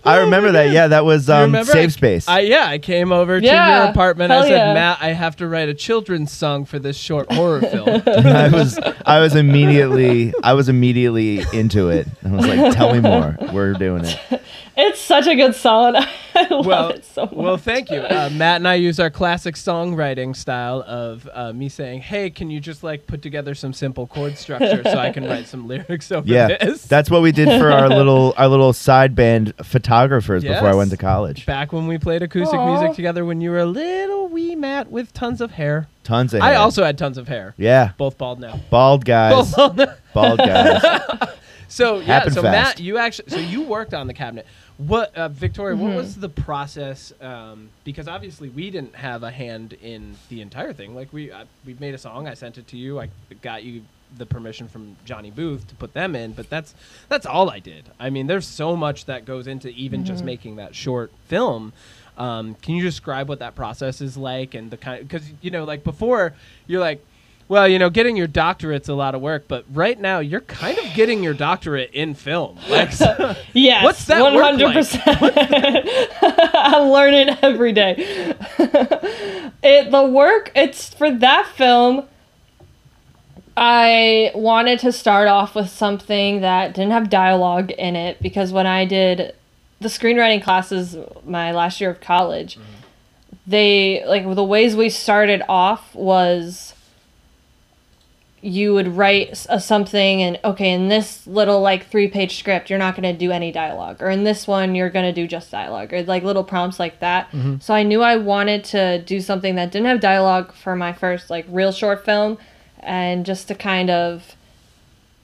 I remember that. Yeah, that was um, remember? Safe Space. I yeah, I came over to Yeah, your apartment. I hell said, yeah. Matt, I have to write a children's song for this short horror film. I was I was immediately I was immediately into it. I was like, "Tell me more. We're doing it." It's such a good song. I love well, it so much. well, thank you. Uh, Matt and I use our classic songwriting style of uh, me saying, "Hey, can you just like put together some simple chord structure so I can write some lyrics over Yeah, this?" that's what we did for our little our little side band photographers before I went to college. back when we played acoustic Aw. music together when you were a little wee Matt with tons of hair. Tons of. I hair. I also had tons of hair. yeah, Both bald now. bald guys, Both bald bald guys. So yeah, Happened so fast. Matt, you actually, so you worked on the cabinet. What, uh, Victoria? What Mm-hmm. was the process? Um, because obviously we didn't have a hand in the entire thing. Like we, uh, we made a song. I sent it to you. I got you the permission from Johnny Booth to put them in. But that's that's all I did. I mean, there's so much that goes into even just Mm-hmm. making that short film. Um, can you describe what that process is like and the kind? Because you know, like before, you're like. Well, you know, getting your doctorate's a lot of work, but right now you're kind of getting your doctorate in film. Like, so- yes, what's that One hundred percent. I'm learning every day. it the work. It's for that film. I wanted to start off with something that didn't have dialogue in it because when I did the screenwriting classes my last year of college, mm-hmm. they like the ways we started off was you would write a, something and okay in this little like three page script you're not going to do any dialogue or in this one you're going to do just dialogue or like little prompts like that. Mm-hmm. So i knew i wanted to do something that didn't have dialogue for my first like real short film and just to kind of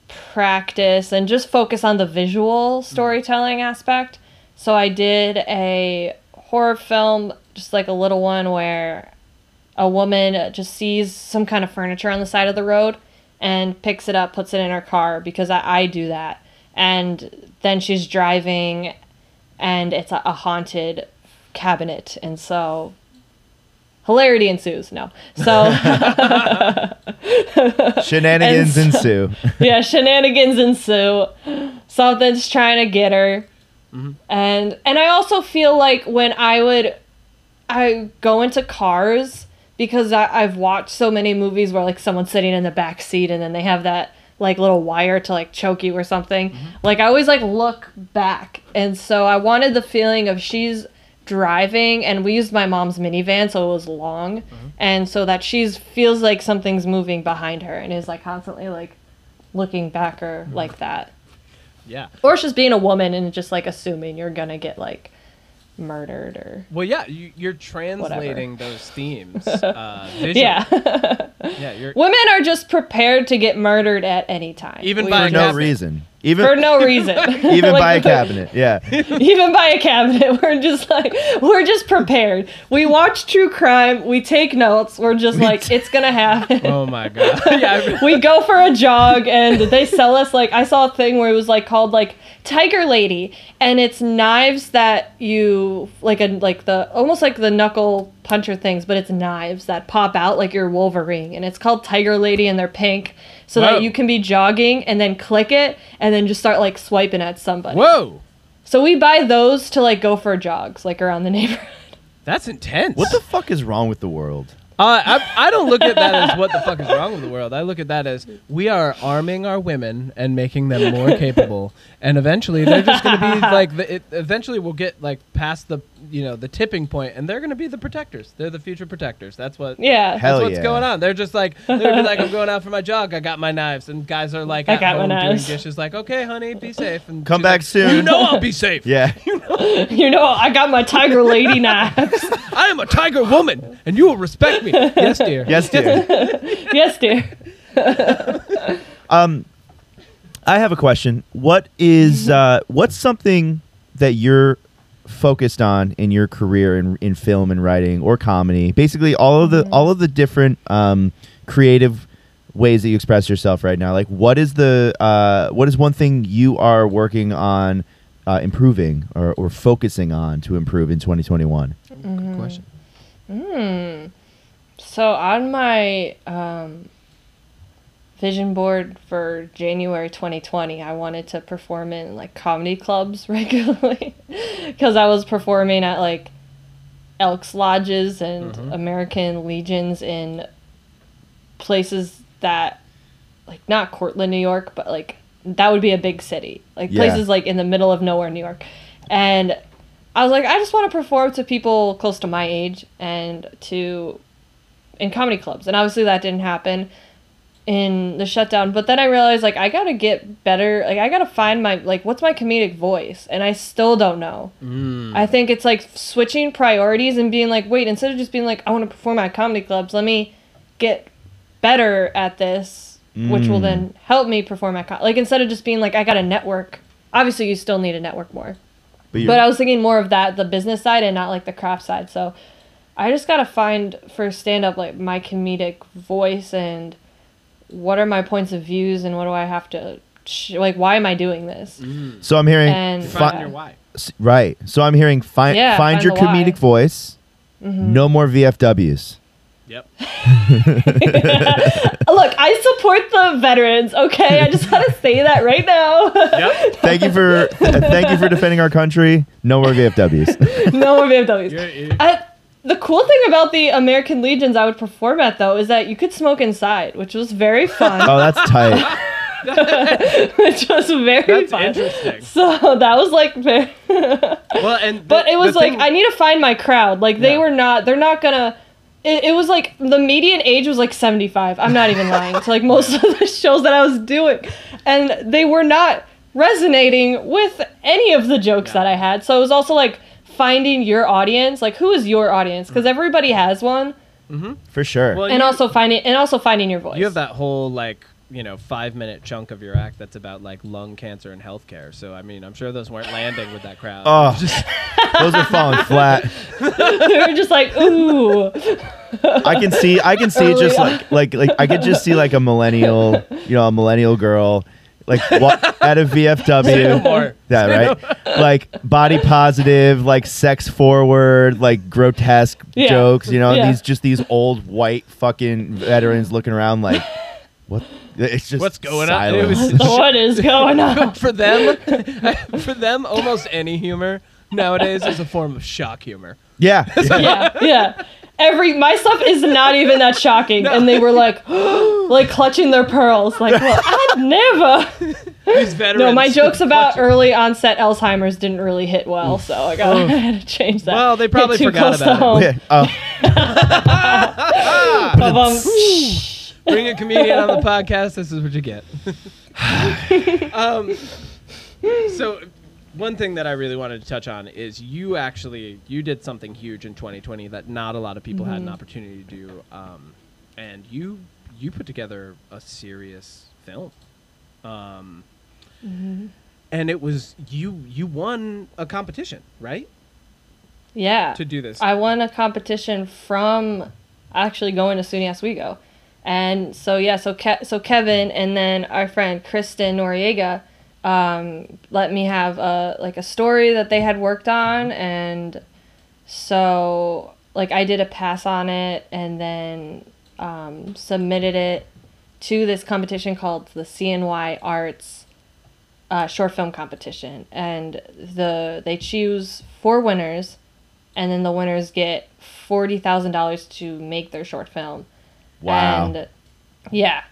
practice and just focus on the visual mm-hmm. storytelling aspect. So i did a horror film just like a little one where a woman just sees some kind of furniture on the side of the road and picks it up, puts it in her car because I, I do that. And then she's driving and it's a, a haunted cabinet. And so hilarity ensues. No. So Shenanigans And ensue. yeah, shenanigans ensue. Something's trying to get her. Mm-hmm. And and I also feel like when I would I go into cars because I, I've watched so many movies where like someone's sitting in the back seat and then they have that like little wire to like choke you or something. Mm-hmm. Like I always like look back. And so I wanted the feeling of she's driving and we used my mom's minivan so it was long mm-hmm. and so that she's feels like something's moving behind her and is like constantly like looking back or mm-hmm. like that. Yeah. or it's just being a woman and just like assuming you're gonna get like murdered or Well, yeah, you, you're translating those themes. Uh, yeah. Yeah. You're Women are just prepared to get murdered at any time. Even We by For no just- reason. Even for no reason. even Like, by a cabinet. Yeah. even by a cabinet. We're just like we're just prepared. We watch true crime. We take notes. We're just like it's gonna happen. Oh my god. yeah. We go for a jog and they sell us like I saw a thing where it was like called like Tiger Lady and it's knives that you like a like the almost like the knuckle puncher things but it's knives that pop out like your Wolverine and it's called Tiger Lady and they're pink so Whoa. that you can be jogging and then click it and then just start like swiping at somebody. Whoa. So we buy those to like go for jogs like around the neighborhood. That's intense. What the fuck is wrong with the world? Uh, I, I don't look at that as what the fuck is wrong with the world. I look at that as we are arming our women and making them more capable, and eventually they're just going to be like the. It, eventually, we'll get like past the you know the tipping point, and they're going to be the protectors. They're the future protectors. That's what. Yeah. Hell That's what's yeah. going on. They're just like they're gonna be like, I'm going out for my jog. I got my knives, and guys are like I got my home doing knives. dishes. Like, okay, honey, be safe. And Come back like, soon. You know I'll be safe. Yeah. you know, I got my Tiger Lady knives. I am a tiger woman, and you will respect me. Yes, dear. Yes, dear. yes, dear. Um, I have a question. What is uh, what's something that you're focused on in your career in in film and writing or comedy? Basically, all of the all of the different um, creative ways that you express yourself right now. Like, what is the uh, what is one thing you are working on uh, improving or, or focusing on to improve in 2021? Good question. Hmm. So on my um, vision board for January 2020, I wanted to perform in like comedy clubs regularly because I was performing at like Elks Lodges and American Legions in places that like not Cortland, New York, but like that would be a big city. Like Yeah. places like in the middle of nowhere, New York. And I was like, I just want to perform to people close to my age and to in comedy clubs. And obviously that didn't happen in the shutdown. But then I realized like I gotta get better. Like I gotta find my like what's my comedic voice, and I still don't know. Mm. I think it's like switching priorities and being like, wait, instead of just being like, I want to perform at comedy clubs, let me get better at this, which will Mm. then help me perform at com- like instead of just being like, I got to network. Obviously, you still need to network more, you're- but I was thinking more of that the business side and not like the craft side. So I just gotta find for stand up like my comedic voice and what are my points of views and what do I have to sh- like why am I doing this? so I'm hearing And fi- Find your why. Right. So I'm hearing find Yeah, find, find your the why. Mm-hmm. comedic voice. No more VFWs. Yep. Look, I support the veterans. Okay, I just gotta say that right now. Yep. Thank you for uh, thank you for defending our country. No more VFWs. no more VFWs. You're- you're- I, the cool thing about the American Legions I would perform at though is that you could smoke inside, which was very fun. oh, that's tight. which was very That's fun. interesting. So that was like very Well, and But it was like thing- I need to find my crowd. Like they Yeah. were not they're not gonna it, it was like the median age was like 75. I'm not even lying. to like most of the shows that I was doing. And they were not resonating with any of the jokes that I had. So it was also like finding your audience. Like who is your audience? Mm-hmm. Because everybody has one. Mm-hmm. For sure. Well, And you- also finding and also finding your voice. You have that whole like you know five minute chunk of your act that's about like lung cancer and healthcare. So I mean, I'm sure those weren't landing with that crowd. Oh. Just- Those are falling flat. they were just like, ooh. I can see I can see Early just on. like like like I could just see like a millennial, you know, a millennial girl like wa- at a Say no VFW. more. Yeah, Say right. like body positive, like sex forward, like grotesque Yeah. jokes. You know, Yeah. these just these old white fucking veterans looking around like, what? It's just What's going on? It silence. was- what is going on? for them, for them, almost any humor nowadays is a form of shock humor. yeah, yeah, yeah. Every my stuff is not even that shocking, and they were like, like clutching their pearls, like, well, I'd never. No, my jokes about clutching- early onset Alzheimer's didn't really hit well, so I got I had to change that. Well, they probably too forgot close about to home. Yeah, oh, Bring a comedian on the podcast. This is what you get. um, so one thing that I really wanted to touch on is you actually you did something huge in 2020 that not a lot of people had an opportunity to do, um, and you you put together a serious film, um, and it was you you won a competition right Yeah. to do this. I won a competition from actually going to SUNY Oswego. And so yeah, so Ke- so Kevin and then our friend Kristen Noriega um, let me have a like a story that they had worked on and so like I did a pass on it and then um, submitted it to this competition called the CNY Arts uh, short film competition and the they choose four winners and then the winners get forty thousand dollars to make their short film. Wow. And yeah,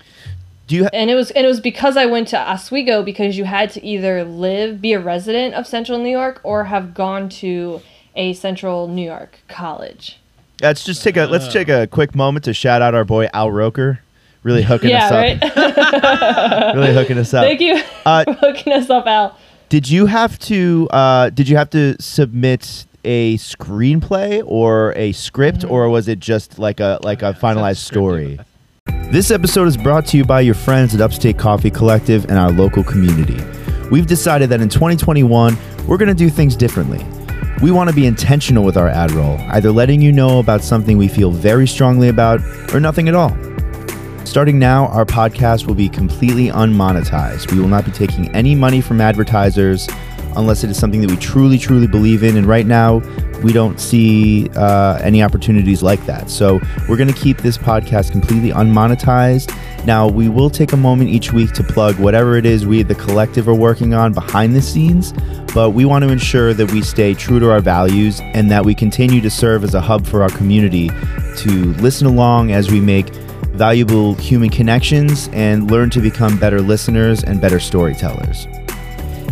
Do you? Ha- and it was and it was because I went to Oswego because you had to either live be a resident of Central New York or have gone to a Central New York college. let's just take a let's take a quick moment to shout out our boy Al Roker, really hooking us yeah, up. right. Really hooking us up. Thank you Uh, for hooking us up, Al. Did you have to? Uh, did you have to submit a screenplay or a script, or was it just like a like a finalized story? This episode is brought to you by your friends at Upstate Coffee Collective and our local community. We've decided that in 2021, we're going to do things differently. We want to be intentional with our ad roll, either letting you know about something we feel very strongly about or nothing at all. Starting now, our podcast will be completely unmonetized. We will not be taking any money from advertisers unless it is something that we truly, truly believe in. And right now, we don't see uh, any opportunities like that. So we're going to keep this podcast completely unmonetized. Now, we will take a moment each week to plug whatever it is we, the collective, are working on behind the scenes. But we want to ensure that we stay true to our values and that we continue to serve as a hub for our community to listen along as we make valuable human connections and learn to become better listeners and better storytellers.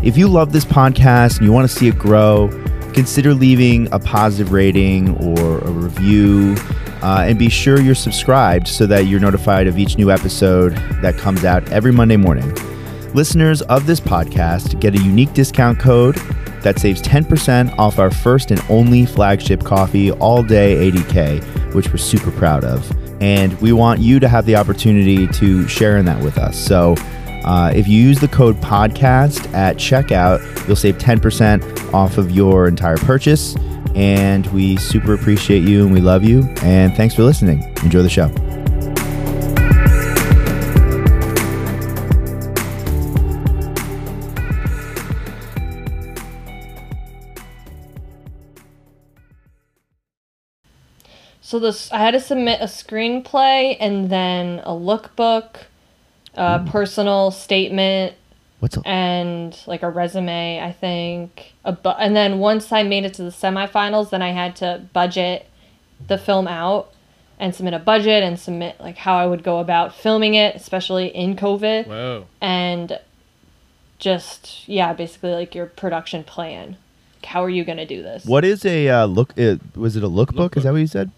If you love this podcast and you want to see it grow, consider leaving a positive rating or a review. Uh, and be sure you're subscribed so that you're notified of each new episode that comes out every Monday morning. Listeners of this podcast get a unique discount code that saves 10% off our first and only flagship coffee all day ADK, which we're super proud of. And we want you to have the opportunity to share in that with us. So uh, if you use the code podcast at checkout, you'll save 10% off of your entire purchase. And we super appreciate you and we love you. And thanks for listening. Enjoy the show. So this I had to submit a screenplay and then a lookbook, a personal statement, What's a, and like a resume, I think. A bu- and then once I made it to the semifinals, then I had to budget the film out and submit a budget and submit like how I would go about filming it, especially in COVID, Whoa. and just yeah, basically like your production plan. How are you gonna do this? what is a uh, look? Uh, was it a lookbook? Is that what you said?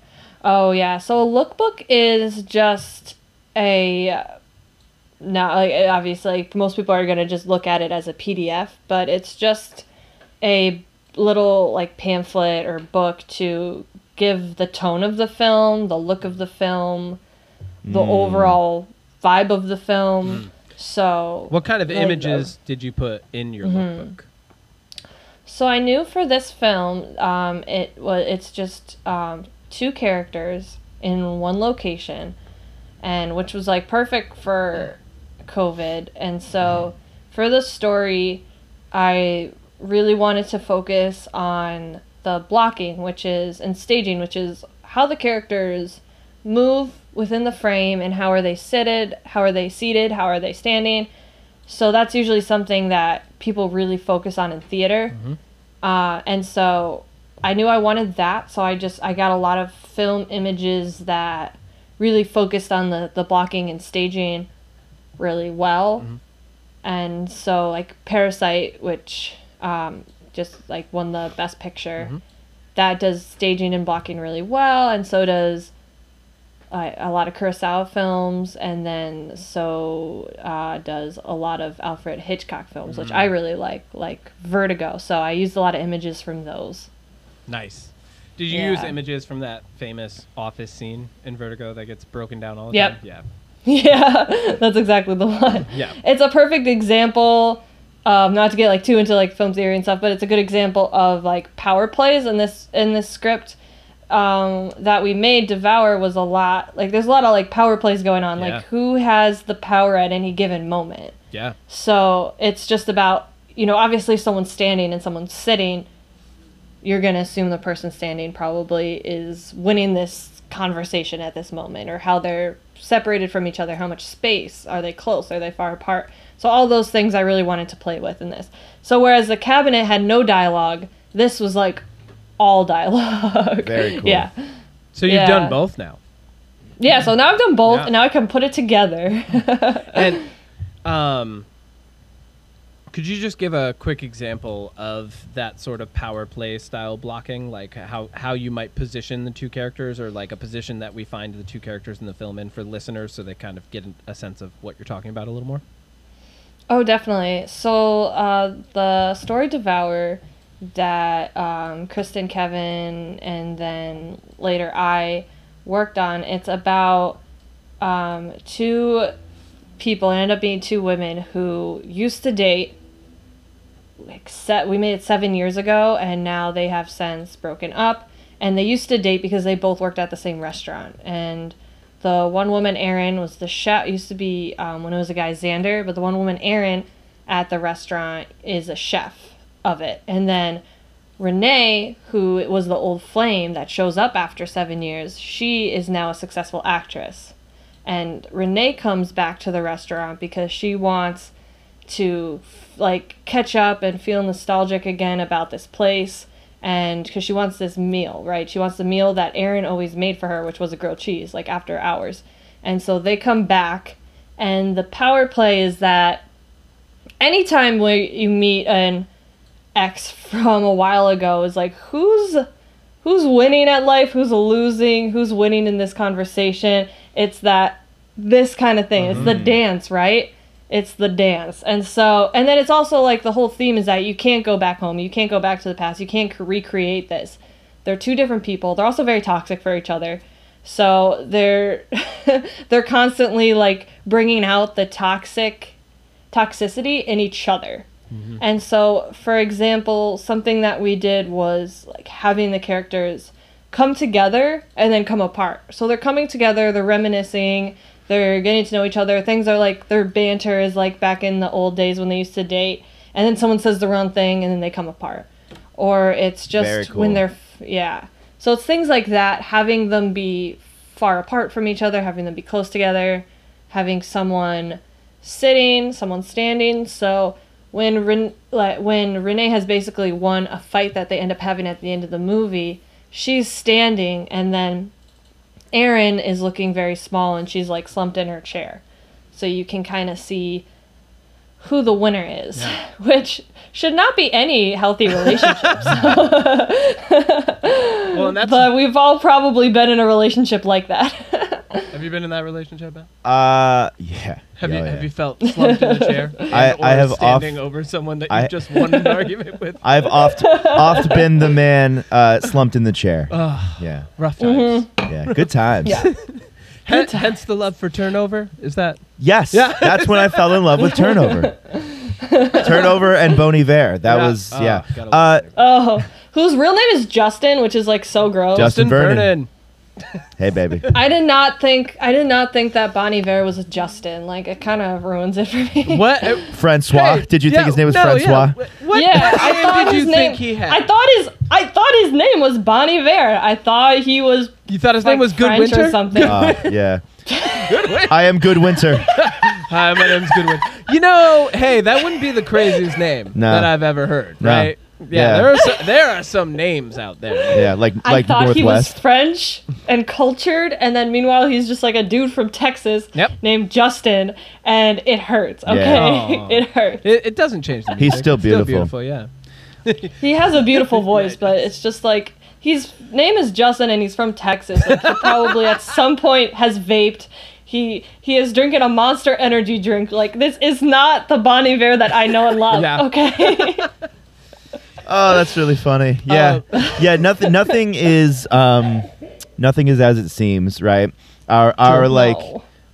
Oh yeah, so a lookbook is just a not like obviously like, most people are gonna just look at it as a PDF, but it's just a little like pamphlet or book to give the tone of the film, the look of the film, the overall vibe of the film. So What kind of like, images did you put in your lookbook? So I knew for this film, um, it was it's just um, two characters in one location, and which was like perfect for COVID. And so for the story, I really wanted to focus on the blocking, which is and staging, which is how the characters move within the frame and how are they seated, how are they seated, how are they standing. So that's usually something that people really focus on in theater. Uh, and so I knew I wanted that, so I just I got a lot of film images that really focused on the the blocking and staging really well. And so like Parasite, which um, just like won the best picture, that does staging and blocking really well, and so does uh, a lot of Kurosawa films, and then so uh, does a lot of Alfred Hitchcock films, which I really like, like Vertigo. So I used a lot of images from those. Nice. Did you use images from that famous office scene in Vertigo that gets broken down all the Yep. time? Yeah. Yeah, that's exactly the one. Yeah. It's a perfect example. Um, not to get like too into like film theory and stuff, but it's a good example of like power plays in this in this script um, that we made. Devour was a lot like there's a lot of like power plays going on. Yeah. Like who has the power at any given moment. Yeah. So it's just about you know obviously someone's standing and someone's sitting. You're gonna assume the person standing probably is winning this conversation at this moment, or how they're separated from each other. How much space are they close? Are they far apart? So all those things I really wanted to play with in this. So whereas the cabinet had no dialogue, this was like all dialogue. Very cool. Yeah. So you've Yeah. done both now. Yeah, so now I've done both, Yeah. and now I can put it together. And um could you just give a quick example of that sort of power play style blocking like how how you might position the two characters or like a position that we find the two characters in the film in for listeners so they kind of get a sense of what you're talking about a little more? Oh, definitely. So uh, the story Devour that um, Kristen, Kevin, and then later I worked on, it's about um, two people, it ended up being two women who used to date. Like we made it seven years ago, and now they have since broken up. And they used to date because they both worked at the same restaurant. And the one woman, Erin, was the chef. Used to be um, when it was a guy, Xander, but the one woman, Erin, at the restaurant is a chef of it. And then Renee, who was the old flame that shows up after seven years, she is now a successful actress. And Renee comes back to the restaurant because she wants to like catch up and feel nostalgic again about this place. And because she wants this meal right? She wants the meal that Erin always made for her which was a grilled cheese like after hours. And so they come back and the power play is that anytime where you meet an ex from a while ago is like who's who's winning at life? Who's losing? Who's winning in this conversation? It's that this kind of thing. It's the mm-hmm. dance right it's the dance. And so and then it's also like the whole theme is that you can't go back home. You can't go back to the past. You can't recreate this. They're two different people. They're also very toxic for each other. So they're they're constantly like bringing out the toxic toxicity in each other. Mm-hmm. And so for example something that we did was like having the characters come together and then come apart. So they're coming together they're reminiscing they're getting to know each other. Things are like their banter is like back in the old days when they used to date and then someone says the wrong thing and then they come apart. Or it's just cool. when they're yeah. So it's things like that having them be far apart from each other having them be close together having someone sitting someone standing. So when Ren- like when Renee has basically won a fight that they end up having at the end of the movie she's standing and then Erin is looking very small and she's like slumped in her chair. So you can kind of see who the winner is, which should not be any healthy relationships. Well, and that's but we've all probably been in a relationship like that. Have you been in that relationship? Ben? Uh, yeah. Have Yeah, you yeah. have you felt slumped in a chair? I- and- I have standing oft- over someone that I- you've just won an argument with. I've oft oft been the man uh, slumped in the chair. Ugh, Yeah, rough times. yeah. Good times. yeah. Hen- hence the love for turnover. Is that? Yes, Yeah. that's when I fell in love with Turnover. Turnover and Bon Iver. That Yeah. was Oh, yeah. Uh, Oh, whose real name is Justin, which is like so gross. Justin Vernon. Vernon. Hey, baby. I did not think I did not think that Bon Iver was a Justin. Like it kind of ruins it for me. What? Francois. hey, Did you yeah, think his name was no, Francois? Yeah. What Yeah, I thought did you his name. think he had? I thought his I thought his name was Bon Iver. I thought he was you thought his like name was Good French Winter? or something. Uh, yeah. Good I am Good Winter. Hi, my name's Good Winter. You know, hey, that wouldn't be the craziest name No. that I've ever heard, No. Right? Yeah, Yeah. there are so, there are some names out there. Yeah, like I like thought he was Northwest. French and cultured, and then meanwhile he's just like a dude from Texas Yep. named Justin, and it hurts. Okay, Aw. it hurts. It, it doesn't change the He's still It's beautiful. Still beautiful, yeah. He has a beautiful voice, but it's just like His name is Justin, and he's from Texas. Like, he probably at some point has vaped. He he is drinking a Monster Energy drink. Like this is not the Bon Iver that I know and love. Yeah. Okay. Oh, that's really funny. Yeah, yeah. Nothing. Nothing is. Um, nothing is as it seems. Right. Our our like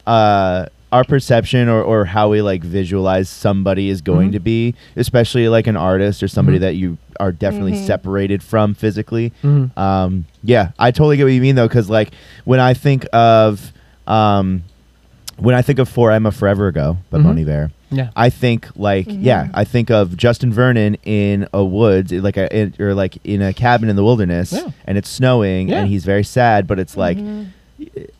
uh our perception or, or how we like visualize somebody is going Mhm. to be, especially like an artist or somebody Mhm. that you are definitely Mhm. separated from physically. Mhm. Um, yeah, I totally get what you mean though, because like when I think of um, when I think of For Emma Forever Ago by Mhm. Bon Iver, Yeah. I think like yeah, Mhm. I think of Justin Vernon in a woods, like a in, or like in a cabin in the wilderness, Yeah. and it's snowing, Yeah. and he's very sad, but it's like Mhm.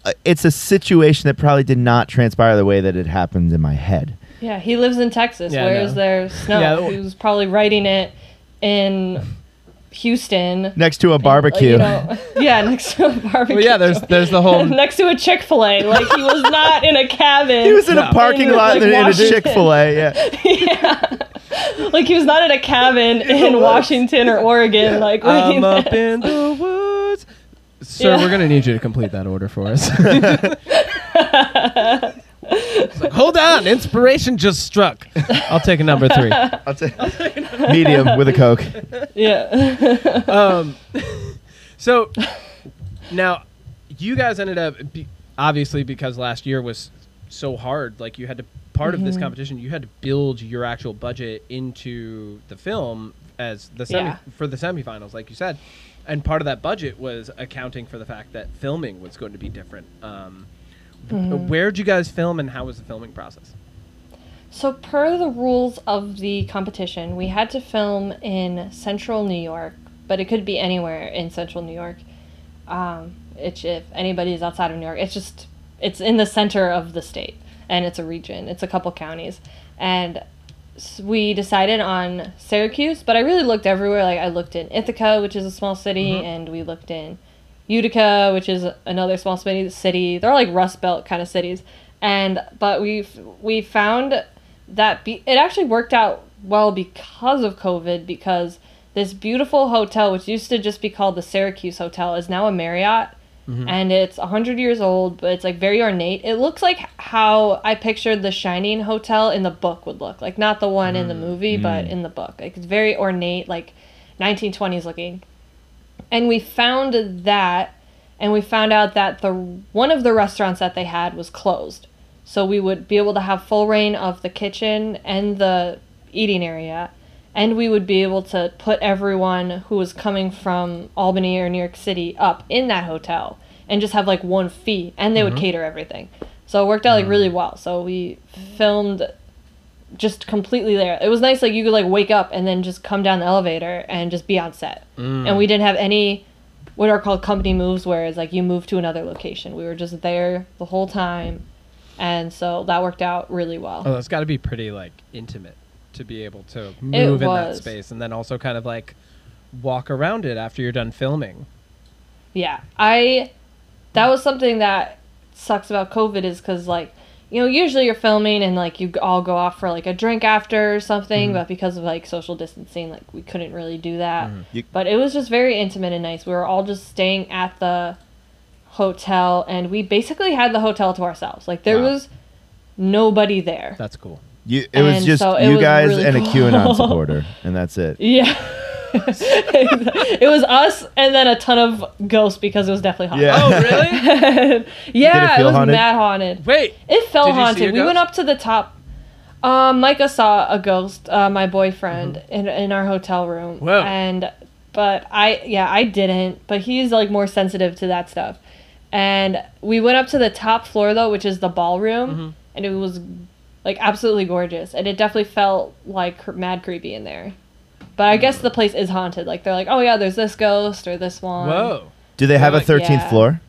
uh, it's a situation that probably did not transpire the way that it happened in my head. Yeah, he lives in Texas. Yeah, I Where is know. there snow? Yeah, well- he was probably writing it in Houston. Next to a And, like, barbecue. you know- yeah, next to a barbecue. Well, yeah. There's there's the whole next to a Chick Fil A. Like he was not in a cabin. he was in No. a parking In, lot like, in, a Chick Fil A. Yeah, yeah. Like he was not in a cabin in woods. Washington or Oregon. Like I'm writing up that. in the woods. Sir, Yeah. we're gonna need you to complete that order for us. It's like, Hold on, inspiration just struck. I'll take a number three. I'll take medium with a coke. yeah. Um, so now you guys ended up be, obviously because last year was so hard. Like you had to part of this Mhm. competition, you had to build your actual budget into the film as the semi Yeah. for the semifinals, like you said. And part of that budget was accounting for the fact that filming was going to be different. Um, Mhm. Where'd you guys film, and how was the filming process? So, per the rules of the competition, we had to film in central New York, but it could be anywhere in central New York. Um, it's, if anybody's outside of New York, it's just, it's in the center of the state, and it's a region, it's a couple counties. And we decided on Syracuse, but I really looked everywhere. Like, I looked in Ithaca, which is a small city, Mhm. and we looked in Utica, which is another small city. City. They're like Rust Belt kind of cities, and but we we found that be, it actually worked out well because of COVID because this beautiful hotel, which used to just be called the Syracuse Hotel, is now a Marriott. Mhm. And it's 100 years old, but it's like very ornate. It looks like how I pictured the Shining Hotel in the book would look. Like, not the one in the movie, but Mm. in the book. Like, it's very ornate, like 1920s looking and we found that and we found out that the one of the restaurants that they had was closed. So we would be able to have full rein of the kitchen and the eating area. And we would be able to put everyone who was coming from albany or new york city up in that hotel and just have like one fee. And they would Mhm. cater everything. So it worked out like really well. So we filmed just completely there. It was nice like you could like wake up and then just come down the elevator and just be on set. Mm. and we didn't have any what are called company moves where it's like you move to another location. We were just there the whole time. And so that worked out really well. Oh, that's got to be pretty like intimate to be able to move in that space, and then also kind of like walk around it after you're done filming. yeah. I that was something that sucks about covid is because like you know usually you're filming and like you all go off for like a drink after or something Mhm. but because of like social distancing like we couldn't really do that Mhm. You- but it was just very intimate and nice we were all just staying at the hotel and we basically had the hotel to ourselves like there Wow. was nobody there That's cool. You, it was just so it you was guys really and a. QAnon supporter, and that's it. Yeah. it was us and then a ton of ghosts because it was definitely haunted. Yeah. Oh, really? yeah, it, feel was haunted? mad haunted. Wait. It felt Did you see a haunted. We went up to the top. Um, Micah saw a ghost, uh, my boyfriend, Mm-hmm. in in our hotel room. Whoa. And but I yeah, I didn't, but he's like more sensitive to that stuff. And we went up to the top floor though, which is the ballroom, Mhm. and it was like absolutely gorgeous, and it definitely felt like mad creepy in there. But I guess the place is haunted. Like they're like, oh yeah, there's this ghost or this one. Whoa. Do they have a Like- thirteenth Yeah. floor?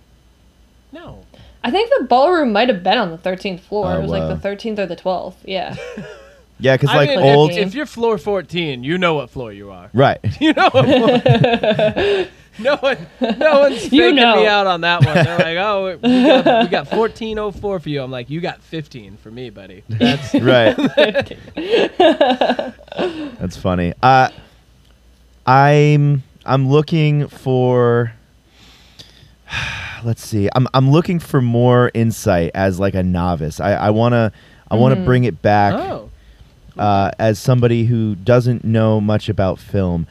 No. I think the ballroom might have been on the 13th floor. Oh, it was wow. like the 13th or the 12th. Yeah. Yeah, because like mean, old. If, if you're floor 14, you know what floor you are. right. You know what floor. no one, no one's You know. me out on that one. They're like, "Oh, we got, we got 1404 for you." I'm like, "You got 15 for me, buddy." That's right. That's funny. Uh, I'm I'm looking for. Let's see. I'm I'm looking for more insight as like a novice. I I wanna I wanna Mhm. bring it back Oh. uh, as somebody who doesn't know much about film.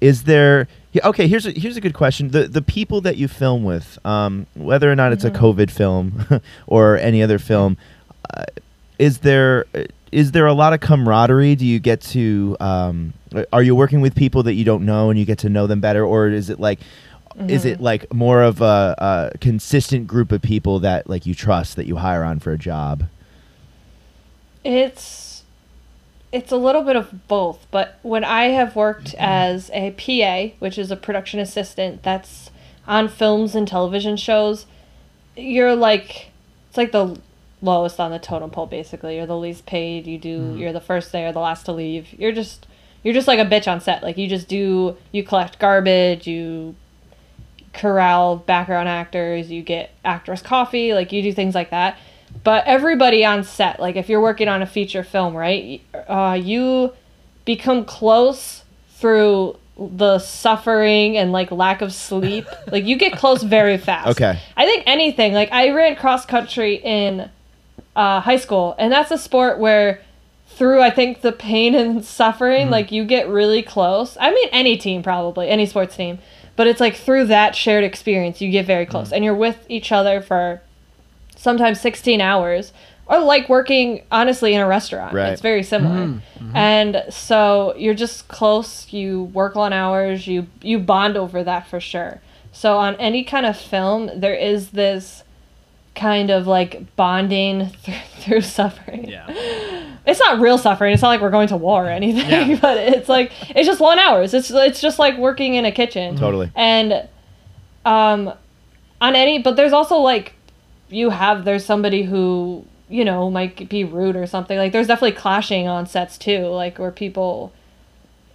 Is there? Yeah, Okay, here's a, here's a good question. The the people that you film with, um, whether or not it's a Mhm. COVID film or any other film, uh, is there is there a lot of camaraderie? Do you get to? Um, are you working with people that you don't know and you get to know them better, or is it like? Is it Mhm. like more of a, a consistent group of people that like you trust that you hire on for a job? It's it's a little bit of both, but when I have worked mm-hmm. as a PA, which is a production assistant that's on films and television shows, you're like it's like the lowest on the totem pole basically. You're the least paid, you do mm-hmm. you're the first there, the last to leave. You're just you're just like a bitch on set. Like you just do you collect garbage, you corral background actors, you get actress coffee, like you do things like that. But everybody on set, like if you're working on a feature film, right? Uh, you become close through the suffering and like lack of sleep. like you get close very fast. Okay. I think anything. Like I ran cross country in uh, high school, and that's a sport where through I think the pain and suffering, like you get really close. I mean, any team probably, any sports team, but it's like through that shared experience, you get very close, and you're with each other for sometimes 16 hours, or like working honestly in a restaurant. Right. It's very similar, and so you're just close. You work long hours. You you bond over that for sure. So on any kind of film, there is this kind of like bonding through, through suffering. Yeah. It's not real suffering. It's not like we're going to war or anything, Yeah. but it's like it's just long hours. It's it's just like working in a kitchen. Totally. And um on any but there's also like you have there's somebody who, you know, might be rude or something. Like there's definitely clashing on sets too, like where people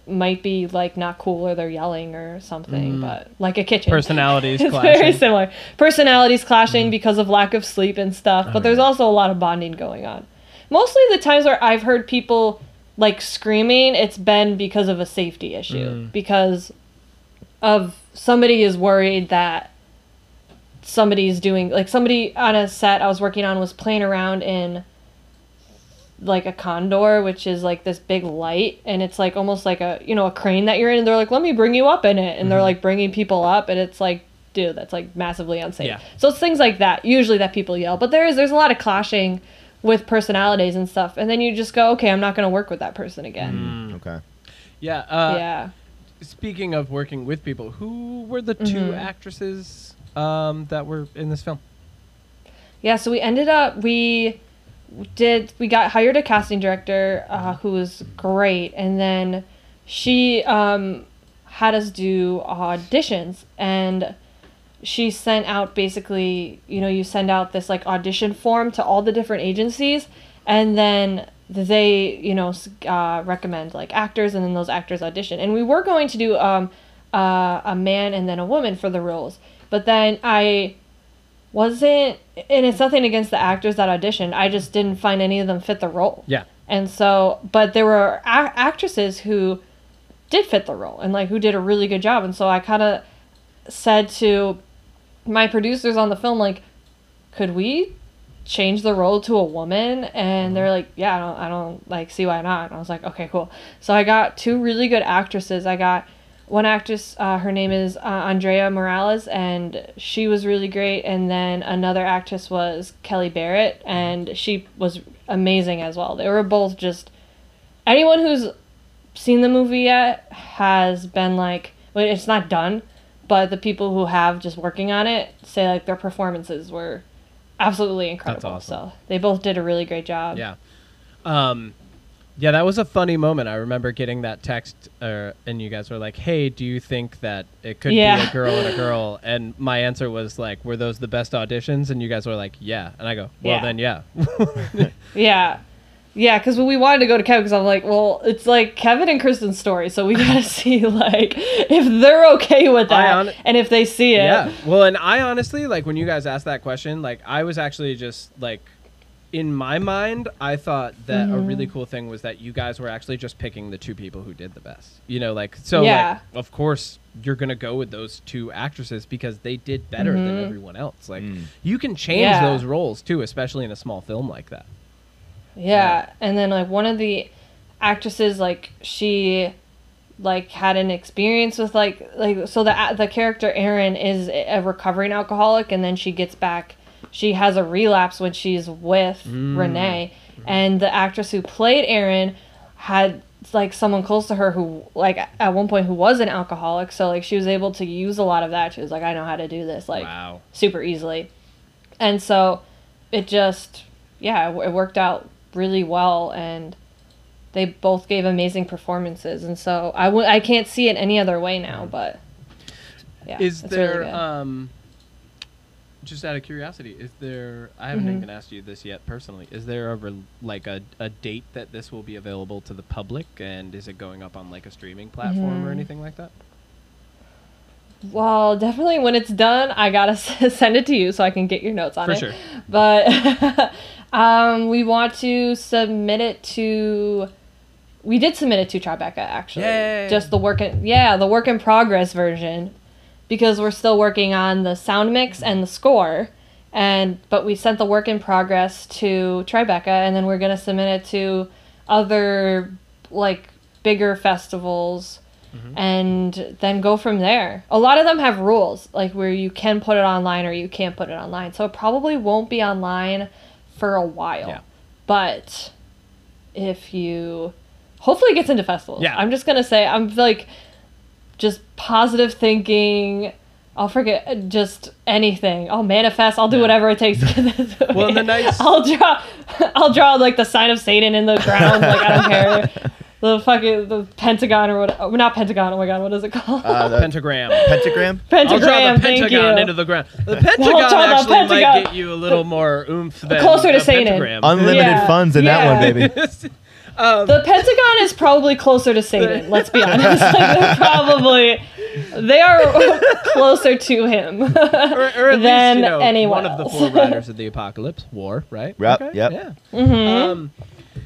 might be like not cool or they're yelling or something, mm-hmm. but like a kitchen. Personalities it's clashing. very similar. Personalities clashing mm-hmm. because of lack of sleep and stuff, but oh, there's yeah. also a lot of bonding going on. Mostly the times where I've heard people like screaming, it's been because of a safety issue. Mm. Because of somebody is worried that somebody's doing like somebody on a set I was working on was playing around in like a condor, which is like this big light, and it's like almost like a you know a crane that you're in, and they're like, "Let me bring you up in it," and they're like bringing people up, and it's like, dude, that's like massively unsafe. Yeah. So it's things like that usually that people yell, but there is there's a lot of clashing with personalities and stuff, and then you just go, okay, I'm not gonna work with that person again. Okay. Yeah. Uh, yeah. Speaking of working with people, who were the 2 Mhm. actresses um, that were in this film? Yeah, so we ended up we did we got hired a casting director uh, who was great, and then she um, had us do auditions, and she sent out basically you know you send out this like audition form to all the different agencies, and then they you know uh, recommend like actors, and then those actors audition, and we were going to do um, uh, a man and then a woman for the roles, but then I wasn't and it's nothing against the actors that auditioned. I just didn't find any of them fit the role. Yeah. and so but there were a- actresses who did fit the role and like who did a really good job. And so i kind of said to my producers on the film like could we change the role to a woman? And mm-hmm. they're like yeah i don't i don't like see why not. And i was like okay cool. So i got two really good actresses. I got one actress uh, her name is uh, andrea morales and she was really great. And then another actress was kelly barrett and she was amazing as well. They were both just anyone who's seen the movie yet has been like well, it's not done but the people who have just working on it say like their performances were absolutely incredible. Awesome. so they both did a really great job. Yeah. Um, yeah, that was a funny moment. I remember getting that text, uh, and you guys were like, "Hey, do you think that it could be a girl and a girl?" And my answer was like, "Were those the best auditions?" And you guys were like, "Yeah." And I go, "Well, Yeah. then, yeah." Yeah. Yeah, because we wanted to go to Kevin because I'm like, well, it's like Kevin and Kristen's story, so we gotta see like if they're okay with that hon- and if they see it. Yeah. Well, and I honestly like when you guys asked that question, like I was actually just like in my mind, I thought that a really Mm-hmm. cool thing was that you guys were actually just picking the two people who did the best. You know, like so. Yeah. Like, of course, you're gonna go with those two actresses because they did better than Mhm. everyone else. Like, Mm. you can change Yeah. those roles too, especially in a small film like that. Yeah. And then like one of the actresses like she like had an experience with like like so the the character Erin is a recovering alcoholic and then she gets back she has a relapse when she's with Mm. Renee and the actress who played Erin had like someone close to her who like at one point who was an alcoholic so like she was able to use a lot of that she was like I know how to do this like wow. super easily. And so it just, yeah, it, worked out really well. And they both gave amazing performances. And so I w- I can't see it any other way now, but yeah. is really there good. um just out of curiosity is there i haven't Mhm. even asked you this yet personally is there a re- like a, a date that this will be available to the public and is it going up on like a streaming platform or Mhm. anything like that well, definitely when it's done, I gotta s- send it to you so I can get your notes on for it. sure But um, we want to submit it to. We did submit it to Tribeca actually. Yay. Just the work in yeah the work in progress version, because we're still working on the sound mix and the score, and but we sent the work in progress to Tribeca and then we're gonna submit it to other like bigger festivals mm-hmm. and then go from there. A lot of them have rules, like where you can put it online or you can't put it online. So it probably won't be online for a while. Yeah. But if you hopefully it gets into festivals. Yeah. I'm just gonna say I'm like just positive thinking. I'll forget uh, just anything. I'll manifest. I'll do Yeah. whatever it takes to get this. Well, the nice- I'll draw. I'll draw like the sign of Satan in the ground. Like I don't care. The fucking the pentagon or what? Oh, not pentagon. Oh my god, what is it called? Uh, the pentagram pentagram. pentagram. I'll draw the thank pentagon you. into the ground. The pentagon draw the actually pentagon. might get you a little more oomph than Closer to a Satan. pentagram. Unlimited Yeah. funds in that one, baby. Um, The Pentagon is probably closer to Satan. Let's be honest. Like, they're probably they are closer to him. or, or at than least you know, anyone one of the else. four riders of the apocalypse, war, right? Yep, yep. Yeah. Mhm. Um,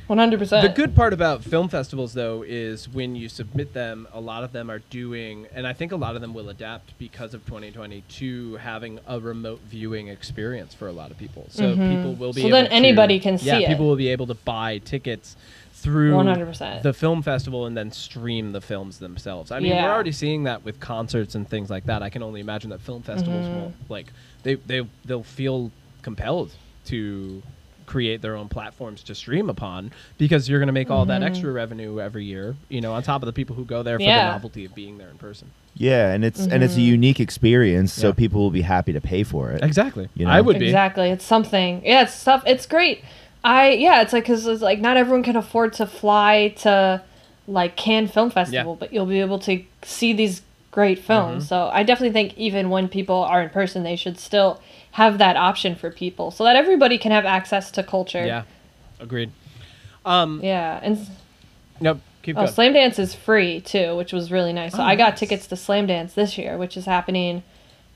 One hundred percent. The good part about film festivals, though, is when you submit them, a lot of them are doing, and I think a lot of them will adapt because of 2020 to having a remote viewing experience for a lot of people. So people will be Mm-hmm. So able then to- anybody can yeah, see it. Yeah, people will be able to buy tickets through 100%. the film festival and then stream the films themselves. I mean, Yeah. we're already seeing that with concerts and things like that. I can only imagine that film festivals Mm-hmm. will like they they they'll feel compelled to create their own platforms to stream upon because you're going to make all that extra revenue every year, you know, on top of the people who go there for Mm-hmm. Yeah. the novelty of being there in person. Yeah, and it's and it's a unique experience, so Yeah. people will be happy to pay for it. Exactly. You know? I would be. Exactly. It's something. Yeah, it's stuff. It's great. I yeah. It's like because it's like not everyone can afford to fly to like Cannes Film Festival, but you'll be able to see these great films. Mm-hmm. So I definitely think even when people are in person, they should still have that option for people so that everybody can have access to culture. Yeah. Agreed. Um Yeah, and nope, keep oh, going. Slam Dance is free too, which was really nice. So Oh, I got nice. tickets to Slamdance this year, which is happening,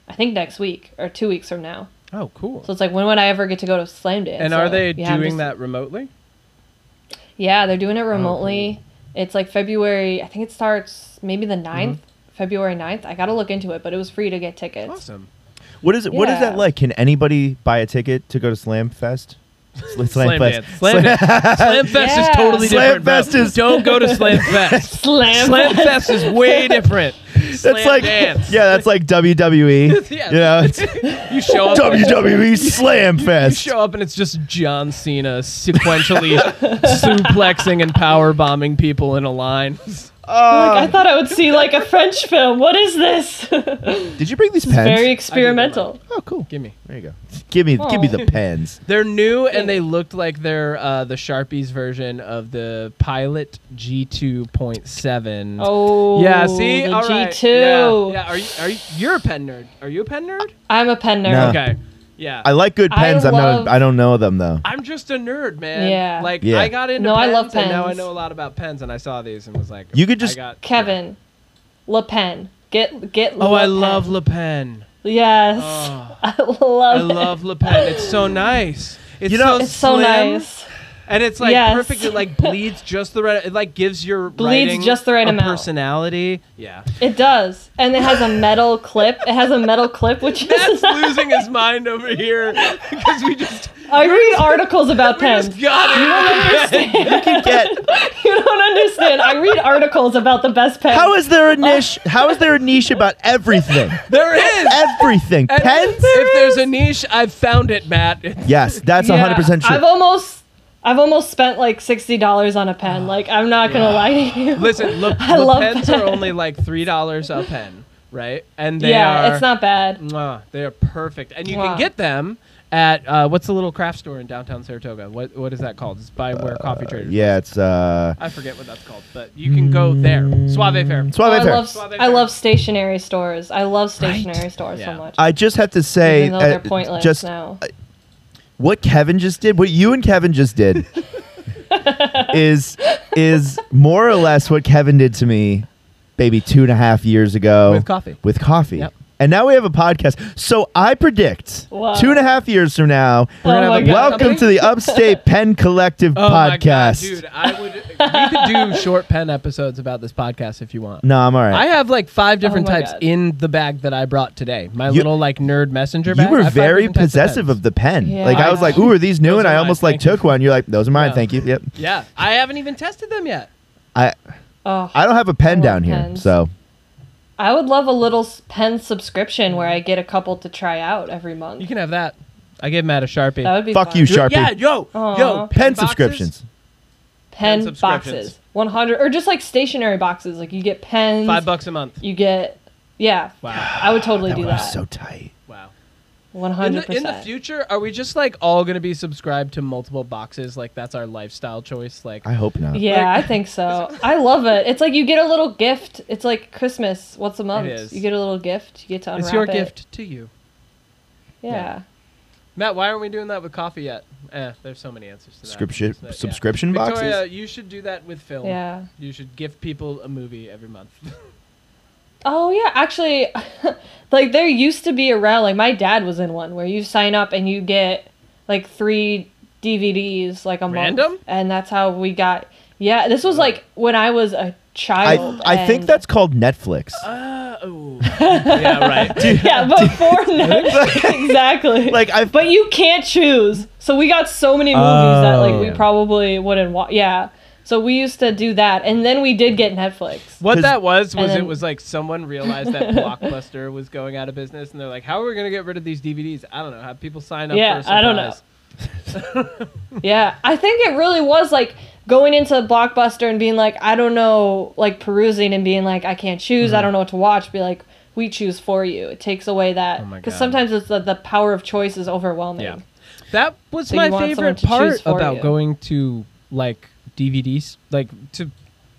I think next week or two weeks from now. Oh, cool. So it's like, when would I ever get to go to Slamdance? and are they yeah, doing just- that remotely? Yeah, they're doing it oh, remotely. It's like February, I think it starts maybe the 9th, mm-hmm. February 9th. I got to look into it, but it was free to get tickets. Awesome. What is it? What is that like? Can anybody buy a ticket to go to Slam Fest? Sl- Slamdance. Slam Dance. Slam Fest Yeah. is totally Slam different. bro. Fest is- Don't go to Slam Fest. Slam, Slam Fest is way different. That's Slam like Dance. yeah, that's like WWE. Yeah. You know, it's You show up. WWE Slam You Fest. show up and it's just John Cena sequentially suplexing and power bombing people in a line. Oh. Like, I thought I would see like a French film. What is this? Did you bring these pens? Very experimental. oh, cool. Give me. There you go. Give me, give me the pens. They're new and they looked like they're uh, the Sharpies version of the Pilot G2.7. Oh, yeah, see, the all right. G2. Yeah, yeah. Are you? Are you? You're a pen nerd. Are you a pen nerd? I'm a pen nerd. No. Okay. Yeah. I like good pens. I'm love- not. I don't know them though. I'm just a nerd, man. Yeah. Like Yeah. I got into No, I pens, love and now I pens. know a lot about pens, and I saw these and was like, You could I just- got, Kevin, Le Pen. Get get. Oh, Le I Pen. love Le Pen. Yes, Oh, I love. I it. love Le Pen. It's so nice. It's You know- so It's so slim, nice. And it's like Yes. perfect. It like bleeds just the right. It like gives your Bleeds writing just the right a amount. personality. Yeah, It does, and it has a metal clip. It has a metal clip, which Matt's is. losing his mind over here because we just I read articles about we pens. just got it. You don't understand. You can get. You don't understand. I read articles about the best pens. How is there a niche? How is there a niche about everything? there is. Everything. And Pens. If there's a niche, I've found it, Matt. Yes, that's Yeah, hundred percent true. I've almost, I've almost spent like sixty dollars on a pen. Like I'm not gonna lie to you. Listen, look, I the love pens are only like three dollars a pen, right? And they yeah, are. it's not bad. Mwah, they are perfect, and you Wow. can get them at uh, what's the little craft store in downtown Saratoga? What what is that called? It's by where Coffee Traders. yeah, was. it's uh. I forget what that's called, but you can go there. Soave Faire. Suave Oh, I Fair. love, Suave I Fair. love stationery stores. I love stationery stores Yeah. so much. I just have to say, even though they're uh, pointless just now. What Kevin just did, what you and Kevin just did, is is more or less what Kevin did to me, maybe two and a half years ago With coffee. With coffee. Yep. And now we have a podcast. So I predict Wow. two and a half years from now, oh We're gonna Oh have a welcome to the Upstate Pen Collective Oh my God, podcast. dude! I would. We could do short pen episodes about this podcast if you want. No, I'm all right. I have like five oh different Oh types God. in the bag that I brought today. My You- little like nerd messenger you bag. I were very possessive pens. of the pen. Yeah. Like I was like, "Ooh, are these new?" Those and are I mine, almost like thank you. took one. You're like, "Those are mine, Yeah. thank you." Yep. Yeah, I haven't even tested them yet. I Oh, I don't have a pen love down here, so I would love a little pen subscription where I get a couple to try out every month. You can have that. I gave Matt a sharpie. that would be Fuck fun. you, Sharpie. Yeah, yo, Aw. yo, pen boxes? subscriptions. pen Pen boxes, one hundred or just like stationary boxes. Like you get pens, Five bucks a month. You get, yeah. Wow. I would totally That do one that. was so tight. Wow. One In hundred the, in the future, are we just like all gonna be subscribed to multiple boxes? Like that's our lifestyle choice. Like I hope not. Yeah, Like- I think so. I love it. It's like you get a little gift. It's like Christmas once a month. is. You get a little gift. You get to unwrap it. it's your it. gift to you, Yeah. Matt. Why aren't we doing that with coffee yet? Eh, there's so many answers to that. Subscription So, yeah. subscription Victoria, boxes. you should do that with film. Yeah. You should give people a movie every month. Oh yeah, actually, like there used to be around. Like my dad was in one where you sign up and you get like three DVDs like a Random? month, and that's how we got. Yeah, this was like when I was a child. I think and- that's called Netflix. uh, ooh. yeah, right. yeah before Netflix. exactly. like I But you can't choose. So we got so many movies that like we Oh. probably wouldn't watch. Yeah. So we used to do that, and then we did get Netflix. What that was was And it was like someone realized that Blockbuster was going out of business, and they're like, "How are we gonna get rid of these DVDs? I don't know. Have people sign up Yeah, for a I don't know. Yeah, I think it really was like going into Blockbuster and being like, I don't know, like perusing and being like, I can't choose. Mm-hmm. I don't know what to watch. Be like, we choose for you. It takes away that Oh because God. sometimes it's the, the power of choice is overwhelming. Yeah. That was So my you want someone favorite part about you. going to like DVDs, like to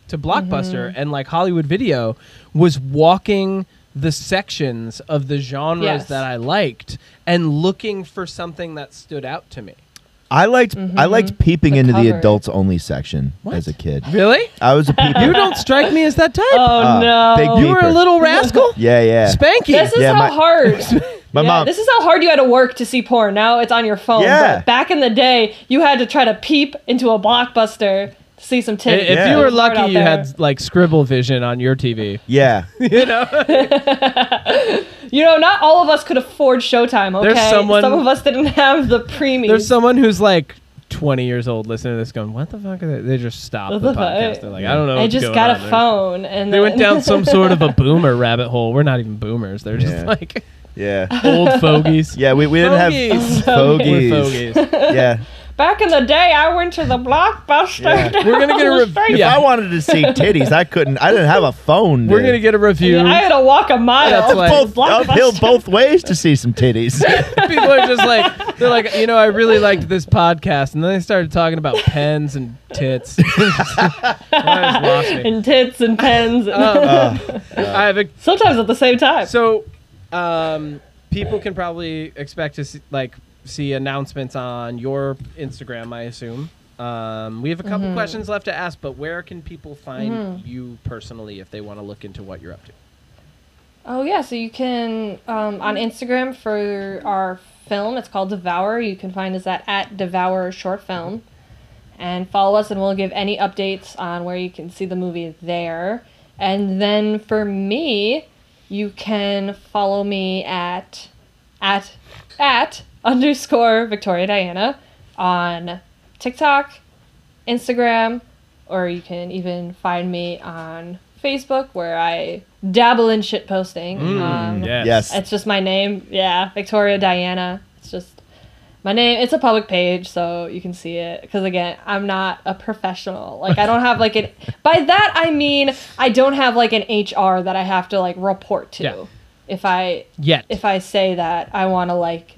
to Blockbuster Mm-hmm. and like Hollywood Video, was walking the sections of the genres Yes. that I liked and looking for something that stood out to me. I liked I liked peeping Mm-hmm. The into the adults only section What? as a kid. Really? I was a peeper. you don't strike me as that type. Oh Ah, no! big you were a little rascal. yeah, yeah. Spanky. This is Yeah, how my- hard. My Yeah, mom. This is how hard you had to work to see porn. Now it's on your phone. Yeah. But back in the day, you had to try to peep into a blockbuster to see some I- titties. If Yeah. you were It was hard lucky, you there. had like scribble vision on your TV. yeah. you know, You know, not all of us could afford Showtime. Okay, There's someone- some of us didn't have the premium. there's someone who's like 20 years old listening to this, going, "What the fuck?" Are they? they just stopped What the the podcast. Uh, They're like, "I don't know." I just got a there." phone, and They then went down some sort of a boomer rabbit hole. We're not even boomers. They're just Yeah. like Yeah. old fogies. Yeah, we, we didn't Fogies. have fogies. We're fogies. Yeah. Back in the day, I went to the blockbuster. Yeah. down We're gonna get a the rev- street. If Yeah. I wanted to see titties, I couldn't. I didn't have a phone. We're to- gonna get a review. I had to walk a mile. That's to like- both Blockbuster. uphill both ways to see some titties. People are just like, they're like, you know, I really liked this podcast, and then they started talking about pens and tits. I just lost me. and tits and pens. and- Um, Uh, I have a Sometimes at the same time. So, um, people can probably expect to see, like see announcements on your Instagram, I assume. Um, we have a couple Mm-hmm. questions left to ask, but where can people find you personally if they want to look into what you're up to? Oh yeah, so you can um, on Instagram for our film. It's called Devour. You can find us at at Devour Short Film, and follow us, and we'll give any updates on where you can see the movie there. And then for me, you can follow me at at at underscore Victoria Diana on TikTok, Instagram, or you can even find me on Facebook where I dabble in shit posting. um, yes. Yes. It's just my name. Yeah, Victoria Diana. It's just my name. It's a public page, so you can see it. Because again, I'm not a professional. Like I don't have like an. By that I mean I don't have like an HR that I have to like report to. Yeah. If I Yet. if I say that I want to like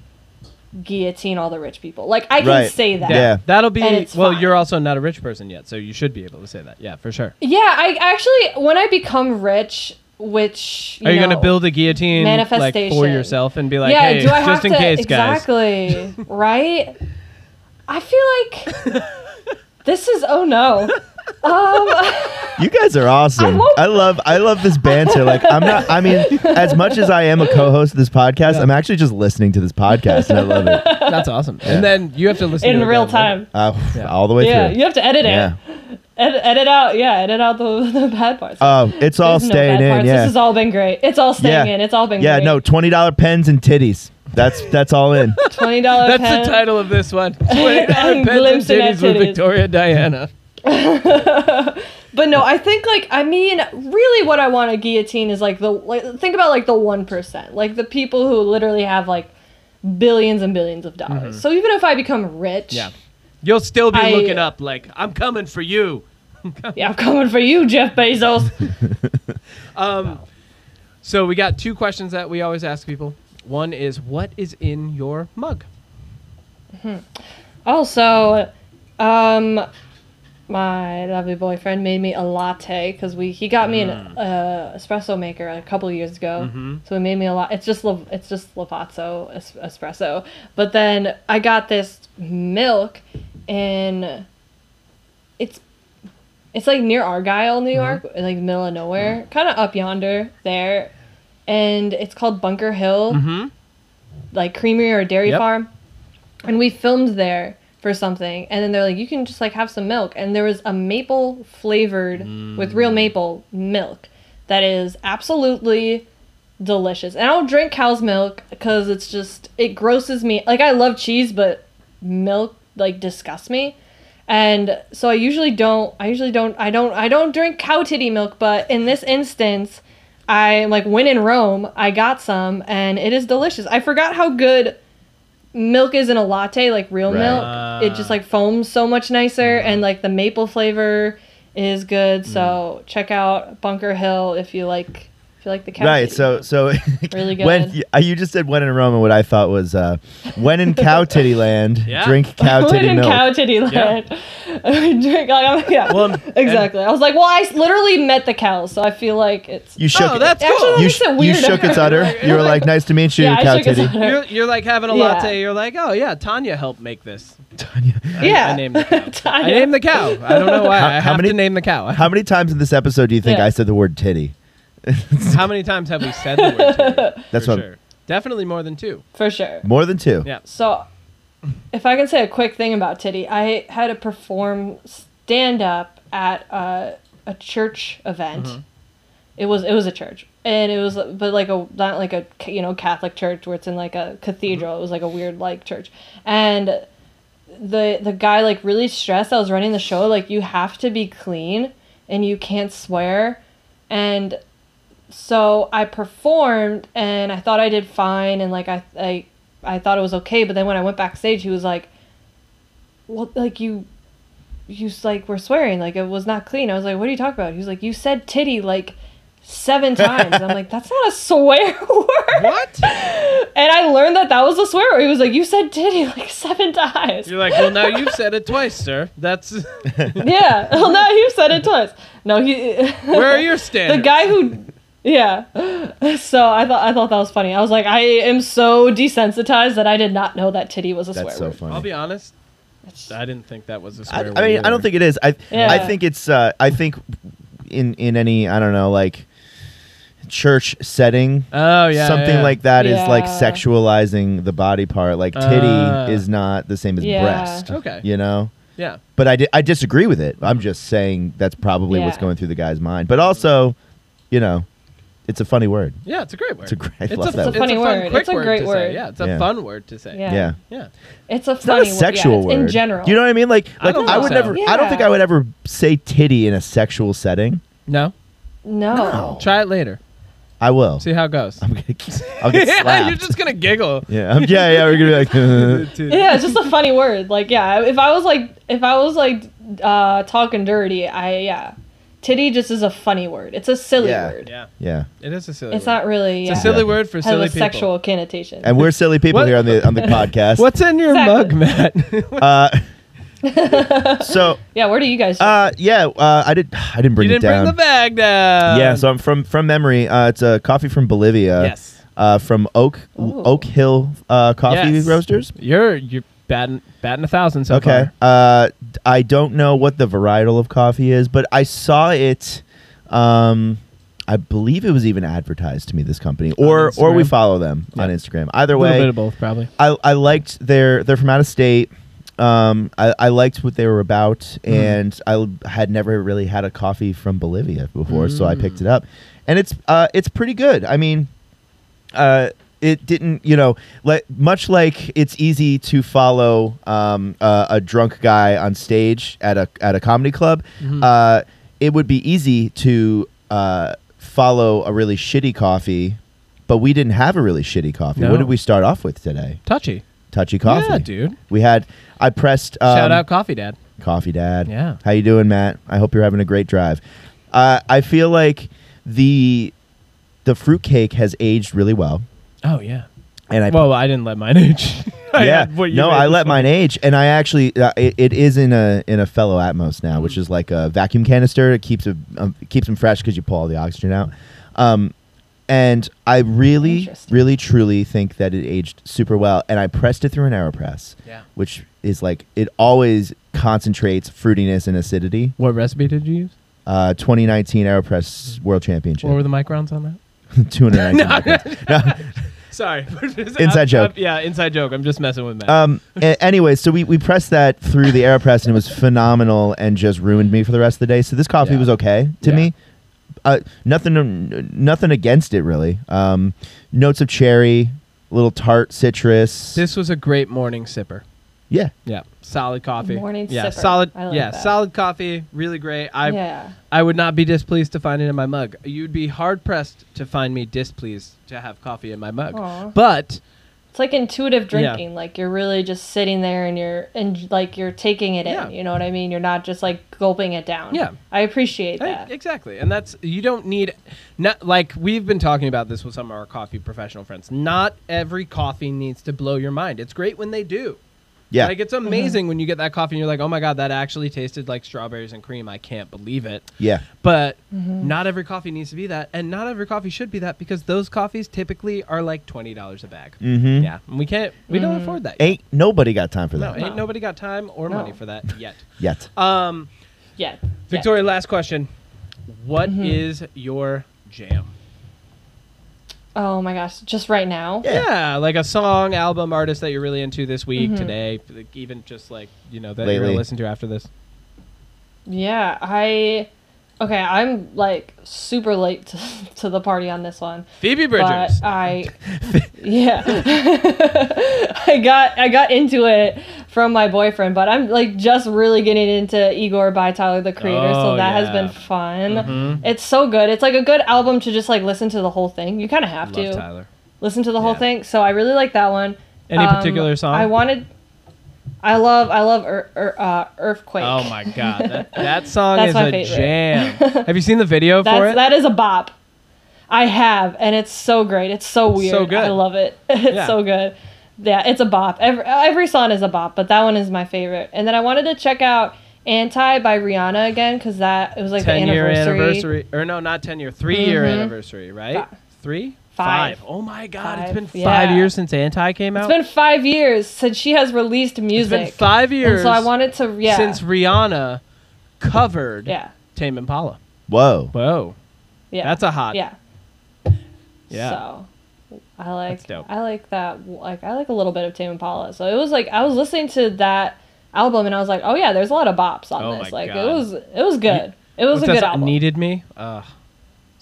guillotine all the rich people, like I can Right. say that. Yeah. That'll be well. fine. You're also not a rich person yet, so you should be able to say that. Yeah, for sure. Yeah, I actually when I become rich, which you Are you gonna build a guillotine like for yourself and be like, yeah, hey, do I have just in to case, guys? exactly right? I feel like this is oh no. Um, You guys are awesome. won't- I love I love this banter. Like I'm not I mean, as much as I am a co-host of this podcast, I'm actually just listening to this podcast and I love it. That's awesome. And then you have to listen in to it real again, right? time. Uh, Yeah. all the way Yeah, through. you have to edit it. Yeah. Ed- edit out, yeah, edit out the, the bad parts. Oh, it's all There's staying bad in. parts. Yeah. This has all been great. It's all staying Yeah. in. It's all been great. yeah. great. No, twenty dollar pens and titties. That's that's all in. twenty dollar That's pen. the title of this one. Twenty dollar pens and glimpsing at titties with. Victoria Diana. But no, I think like I mean, really, what I want to guillotine is like the like think about like the one percent, like the people who literally have like billions and billions of dollars. So even if I become rich, Mm-hmm. Yeah, you'll still be I- looking up like I'm coming for you. yeah, I'm coming for you, Jeff Bezos. Um, so we got two questions that we always ask people. One is, what is in your mug? Also, um, my lovely boyfriend made me a latte because we he got me an uh, espresso maker a couple years ago. So he made me a lot. It's just it's just Lavazza es- espresso. But then I got this milk, and it's it's like near Argyle, New York, like middle of nowhere, kind of up yonder there, and it's called Bunker Hill, Mm-hmm. like creamery or dairy Yep. farm and we filmed there for something and then they're like you can just like have some milk and there was a maple flavored with real maple milk that is absolutely delicious and i don't drink cow's milk because it's just it grosses me like i love cheese but milk like disgust me. And so i usually don't i usually don't i don't i don't drink cow titty milk but in this instance i like when in rome i got some and it is delicious. I forgot how good milk is in a latte, like real Right. milk, it just like foams so much nicer, and mm-hmm. like the maple flavor is good. So mm-hmm. check out Bunker Hill if you like if you like the cow. right. titty So so Really when good. you, uh, you just said when in Rome, and what I thought was uh, when in cow titty land, Yeah. drink cow titty When titty in milk. cow titty land, drink like I'm, yeah, Well, and- exactly. I was like, well, I literally met the cows, so I feel like it's you shook. Oh, that's Actually, cool. that you, makes sh- it you shook its udder. You were like, "Nice to meet you, Yeah, cow titty." You're, you're like having a Yeah. latte. You're like, oh yeah, Tanya helped make this. Tanya. yeah. I named the cow. I named the cow. I don't know why. How- I how many- to name the cow. How many times in this episode do you think Yeah. I said the word titty? How many times have we said the word titty? That's For what- sure. Definitely more than two. for sure. More than two. Yeah. So, if I can say a quick thing about Titty, I had to perform stand up at a, a church event. Mm-hmm. It was it was a church, and it was but like a not like a you know Catholic church where it's in like a cathedral. Mm-hmm. It was like a weird like church, and the the guy like really stressed. I was running the show like you have to be clean and you can't swear, and so I performed and I thought I did fine and like I I I thought it was okay, but then when I went backstage, he was like, "Well, like you, you like were swearing, like it was not clean." I was like, "What are you talking about?" He was like, "You said titty like seven times." I'm like, "That's not a swear word." What? And I learned that that was a swear word. He was like, "You said titty like seven times." You're like, well, now you've said it twice, sir. That's yeah. Well, no, you've said it twice. No, he. where are your standards? the guy who yeah so i thought i thought that was funny i was like i am so desensitized that i did not know that titty was a swear so word funny. I'll be honest. I didn't think that was a swear I word mean, I don't think it is. I Yeah. I think it's. Uh, I think in in any I don't know like church setting. Oh yeah, Something yeah. like that is like sexualizing the body part. Like titty Ah. is not the same as Yeah. breast. Okay. You know? Yeah. But I, di- I disagree with it. I'm just saying that's probably what's going through the guy's mind. But also, you know, it's a funny word. Yeah, it's a great word. It's a great- I It's a, it's word. funny fun, word. quick It's a word great to word. Say. Yeah, it's a Yeah. fun word to say. Yeah. Yeah. Yeah. It's a It's not funny a word. sexual yeah, it's word. in general. You know what I mean? Like, I like don't I, think would so. never. I don't think I would ever say titty in a sexual setting. No. no. Try it later. I will. See how it goes. I'm gonna. I'll get yeah, slapped. you're just gonna giggle. yeah. I'm- yeah. Yeah. We're gonna be like. Yeah, it's just a funny word. Like, yeah, if I was like, if I was like uh, talking dirty, I yeah, titty just is a funny word. It's a silly Yeah. word. Yeah, yeah. it is a silly. It's word. not really. It's yeah, a silly Yeah. word for has silly a people. sexual connotation. And we're silly people here on the on the podcast. What's in your Exactly. mug, Matt? Uh, so yeah, where do you guys? uh, yeah, uh, I did. I didn't bring you didn't down. bring the bag down. yeah, so I'm from from memory. Uh, it's a coffee from Bolivia. yes, Uh, from Oak Ooh. Oak Hill uh, Coffee Yes. Roasters. you're you're batting batting a thousand so okay. far. Uh, I don't know what the varietal of coffee is, but I saw it. Um, I believe it was even advertised to me. This company, or or we follow them on Instagram. Either A little way, bit of both, probably. I, I liked their they're from out of state. Um, I, I liked what they were about, Mm-hmm. and I l- had never really had a coffee from Bolivia before, so I picked Mm. it up, and it's uh, it's pretty good. I mean, uh, it didn't you know like much like it's easy to follow um, uh, a drunk guy on stage at a at a comedy club. Mhm. Uh, it would be easy to uh, follow a really shitty coffee. But we didn't have a really shitty coffee. No. What did we start off with today? Touchy. Touchy coffee. Yeah, dude. We had. I pressed. Um, Shout out, Coffee Dad. Coffee Dad. Yeah. How you doing, Matt? I hope you're having a great drive. Uh, I feel like the the fruitcake has aged really well, Oh yeah. and I well, I didn't let mine age. Yeah had what you no I let one. mine age, and I actually uh, it, it is in a in a fellow Atmos now, Mm. which is like a vacuum canister. It keeps it um, keeps them fresh because you pull all the oxygen out. Um, and I really, really, truly think that it aged super well. And I pressed it through an Aeropress. Yeah. which is like it always concentrates fruitiness and acidity. What recipe did you use? Uh, 2019 Aeropress World Championship. What were the microns on that? 219. No. Sorry. Inside joke. yeah, inside joke. I'm just messing with Matt. Um. a- anyway, so we, we pressed that through the Aeropress and it was phenomenal and just ruined me for the rest of the day. So this coffee Yeah. was okay to Yeah. me. Uh, nothing, nothing against it really. Um, notes of cherry, little tart citrus. this was a great morning sipper. Yeah, Yeah, solid coffee. Morning yeah, sipper. solid. I like yeah, that. solid coffee. Really great. I yeah. I would not be displeased to find it in my mug. You'd be hard pressed to find me displeased to have coffee in my mug. Aw. But It's like intuitive Yeah. drinking. Like you're really just sitting there and you're and like you're taking it Yeah. in. You know what I mean? You're not just like gulping it down. Yeah. I appreciate I- that. exactly, and that's you don't need, not like we've been talking about this with some of our coffee professional friends. Not every coffee needs to blow your mind. It's great when they do. Yeah. Like it's amazing when you get that coffee and you're like, oh my god, that actually tasted like strawberries and cream. I can't believe it. yeah. But Mm-hmm. not every coffee needs to be that, and not every coffee should be that because those coffees typically are like twenty dollars a bag. Mm-hmm. Yeah, and we can't, we don't Mhm. afford that. Yet. Ain't nobody got time for that. No, that ain't No. nobody got time or No. money for that yet. yet. Um, yeah. Victoria, last question: What is Mhm. your jam? Oh my gosh! Just right now. Yeah. Yeah, like a song, album, artist that you're really into this week, Mhm. today, like, even just like you know that you're Lately. gonna listen to after this. Yeah, I. Okay, I'm like super late to, to the party on this one. Phoebe Bridgers. But I, yeah, I got I got into it from my boyfriend, but I'm like just really getting into Igor by Tyler the Creator, Oh, so that has been fun. Mhm. It's so good. It's like a good album to just like listen to the whole thing. You kind of have Love to Tyler. listen to the whole thing. So I really like that one. Any Um, particular song? I wanted. I love I love Ear Ear- uh, Earfquake. Oh my god, that, that song is a favorite. jam. Have you seen the video for it? that is a bop. I have, and it's so great. It's so weird. so good. I love it. It's Yeah. so good. Yeah, it's a bop. Every every song is a bop, but that one is my favorite. And then I wanted to check out "Anti" by Rihanna again because that it was like ten the year anniversary. anniversary, or no, not ten year, three year Mhm. anniversary, right? Three, Five. Oh my god, It's been five yeah. years since Anti came out. It's been five years since she has released It's music. been five And years so I wanted to yeah since Rihanna covered yeah Tame Impala. Whoa. Whoa, yeah that's a hot. yeah Yeah. So I like That's dope. I like that like I like a little bit of Tame Impala. So it was like I was listening to that album and I was like, oh yeah, there's a lot of bops on Oh this. my Like it was it was good. It was What's a that good song? album. Needed me. Ugh.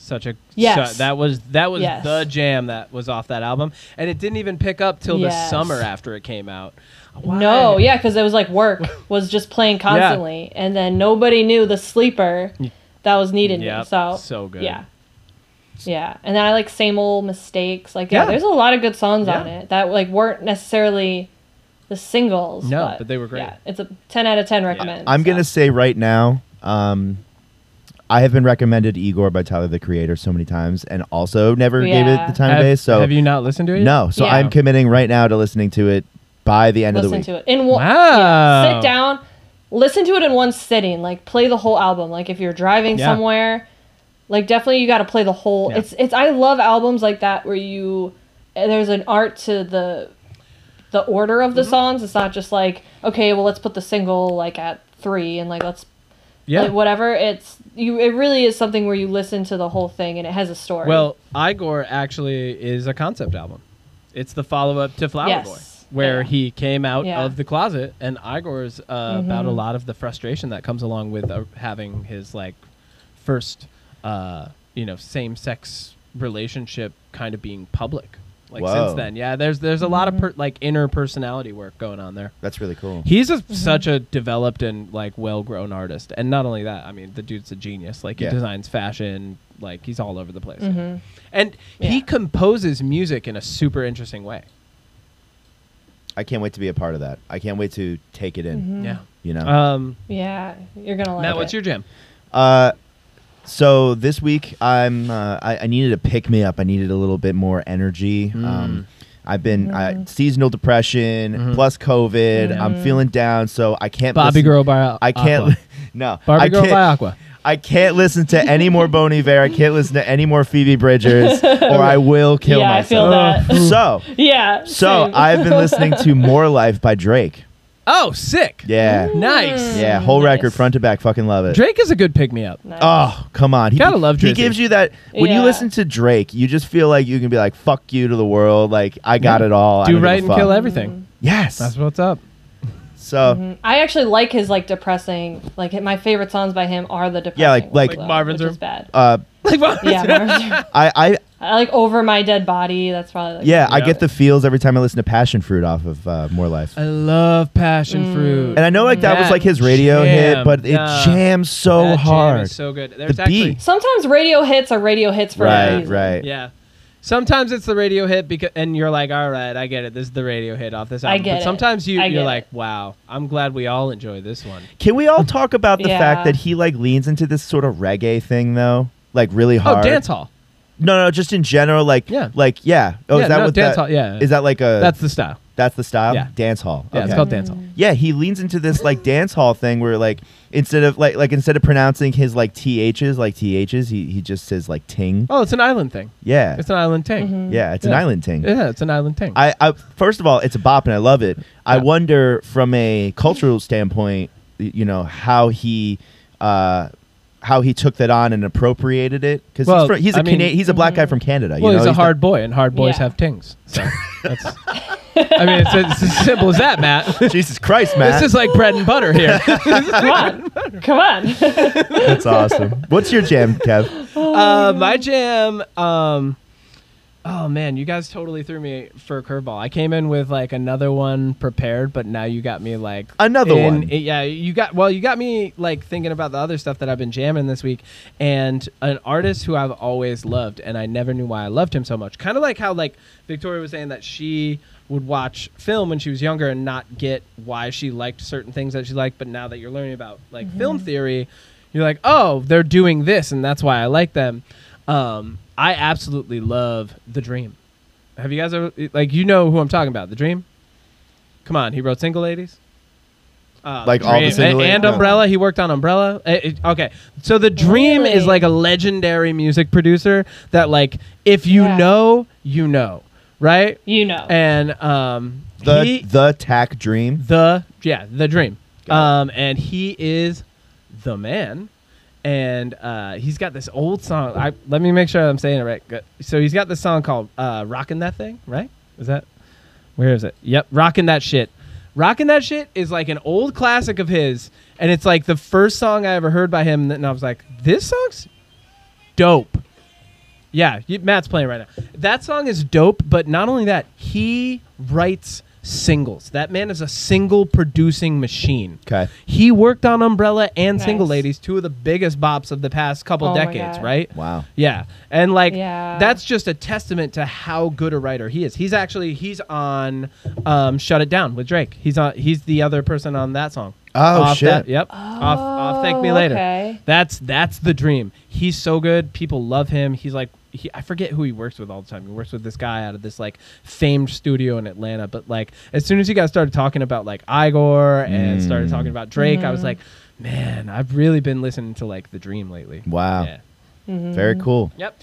Such a Yes. su- that was that was Yes. the jam that was off that album, and it didn't even pick up till the summer after it came out. Why? No, yeah, because it was like work was just playing constantly, and then nobody knew the sleeper that was needed me. Yep, So so good. Yeah, yeah, and then I like same old mistakes. Like yeah, Yeah. there's a lot of good songs on it that like weren't necessarily the singles. No, but, but they were great. Yeah, it's a ten out of ten recommend. I'm so. gonna say right now, um, I have been recommended Igor by Tyler the Creator so many times, and also never gave it the time have, of day. So have you not listened to it? yet? no, so Yeah. I'm committing right now to listening to it by the end of the week. listen to it in one. Wow. yeah, sit down, listen to it in one sitting. Like play the whole album. Like if you're driving Yeah. somewhere, like definitely you got to play the whole. Yeah. It's it's. I love albums like that where you eh, there's an art to the the order of the Mm-hmm. songs. It's not just like okay, well let's put the single like at three and like let's Yeah. like whatever. It's you. It really is something where you listen to the whole thing and it has a story. Well, Igor actually is a concept album. It's the follow up to Flower Yes. Boy, where Yeah. he came out Yeah. of the closet, and Igor's uh, about a Mhm. lot of the frustration that comes along with uh, having his like first, uh, you know, same sex relationship kind of being public. Like Whoa. since then, yeah. There's there's a lot Mm-hmm. of per- like inner personality work going on there. That's really cool. He's a, Mm-hmm. such a developed and like well grown artist, and not only that, I mean, the dude's a genius. Like he Yeah. designs fashion, like he's all over the place, Mhm. and he composes music in a super interesting way. I can't wait to be a part of that. I can't wait to take it in. Mhm. Yeah. You know. Um, yeah, you're gonna like Matt, it. what's your jam? Uh, so this week I'm uh, I, I needed a pick me up. I needed a little bit more energy. Mm. Um, I've been I, Mhm. seasonal depression Mhm. plus COVID. I'm Mhm. feeling down, so I can't. Bobby listen- Girl by I can't. Aqua. no, Barbie I Girl can't, by Aqua. I can't listen to any more Bon Iver. I can't listen to any more Phoebe Bridgers, or I will kill yeah, I feel myself. that. So, yeah. so. I've been listening to More Life by Drake. Oh, sick! Yeah, Nice. yeah, whole Nice. record front to back. Fucking love it. Drake is a good pick me up. Nice. Oh, come on. He, Gotta love Drake. He Drizzy. gives you that when you Yeah. listen to Drake, you just feel like you can be like, fuck you to the world. Like, I got it all. I Do don't give right and fuck. kill everything. Yes. That's what's up. so, Mhm. I actually like his like depressing. Like my favorite songs by him are the depressing. Yeah, like- ones, like- though, Marvin's which Room? is bad. uh, Like, what? Yeah, Marvin's Room. I, I, I like over my dead body. That's probably like yeah, I get the feels every time I listen to Passion Fruit off of uh, More Life. I love passion Mm. fruit. And I know like that was like his radio hit, jam, but it nah. jams so That jam hard. is so good. There's The actually beat. Sometimes radio hits are radio hits for a right, reason. right. Yeah. Sometimes it's the radio hit because, and you're like, all right, I get it. This is the radio hit off this I album. get but it. sometimes you, I you're get like, it. wow, I'm glad we all enjoy this one. Can we all talk about the Yeah. fact that he like leans into this sort of reggae thing though? Like really hard. Oh, dance hall. No, no, just in general, like, Yeah. like, yeah. Oh, yeah, is that no, what dance that, hall? Yeah, Is that like a? that's the style. that's the style. Yeah. Dance hall. Yeah, it's Okay. called dance hall. Yeah, he leans into this like dance hall thing where like instead of like like instead of pronouncing his like ths like ths, he he just says like ting. Oh, it's an island thing. Yeah, It's an island thing. Mhm. yeah, it's an Yeah. island ting. Yeah, it's an island ting. I, I first of all, it's a bop and I love it. I Yeah. wonder from a cultural standpoint, y- you know, how he. Uh, how he took that on and appropriated it because Well, he's, fr- he's a I mean- Cana- he's a black guy Mhm. from Canada. you know? he's a not- hard boy, and hard boys Yeah. have tings. So that's. I mean, it's, it's as simple as that, Matt. Jesus Christ, Matt! this is like bread and butter here. Come on, come on. That's awesome. What's your jam, Kev? uh, my jam. Um, oh man, you guys totally threw me for a curveball. I came in with like another one prepared, but now you got me like Another in- one. Yeah, you got well, you got me like thinking about the other stuff that I've been jamming this week, and an artist who I've always loved, and I never knew why I loved him so much. Kind of like how like Victoria was saying that she would watch film when she was younger and not get why she liked certain things that she liked, but now that you're learning about like film theory, you're like, oh, they're doing this, and that's why I like them. Um, I absolutely love The Dream. Have you guys ever like you know who I'm talking about? The Dream. Come on, he wrote Single Ladies. Uh, Like all the Single and, Ladies? and No. Umbrella. He worked on Umbrella. Uh, it- okay, so the Dream is like a legendary music producer that like if you Yeah. know, you know, right? You know. And um, The he, the Tack Dream. the yeah the Dream. Um, and he is the man. And uh, he's got this old song. I let me make sure I'm saying it right. Good. So he's got this song called uh, "Rockin' That Thing," right? Is that where is it? Yep, "Rocking That Shit." "Rocking That Shit" is like an old classic of his, and it's like the first song I ever heard by him, and I was like, "This song's dope." Yeah, y- Matt's playing right now. That song is dope, but not only that, he writes singles. That man is a single producing machine. Okay. He worked on Umbrella and Single Ladies, two of the biggest bops of the past couple Oh decades, right? Wow. Yeah. And like Yeah. that's just a testament to how good a writer he is. He's actually he's on um, Shut It Down with Drake. He's on he's the other person on that song. Oh, off shit. That, yep. off off Thank Me Oh, Later. okay. That's that's the dream. He's so good. People love him. He's like he, I forget who he works with all the time. He works with this guy out of this like famed studio in Atlanta. But like as soon as he got started talking about like Igor and started Mm. talking about Drake, Mm-hmm. I was like, man, I've really been listening to like the Dream lately. Wow. Yeah. Very cool. Yep.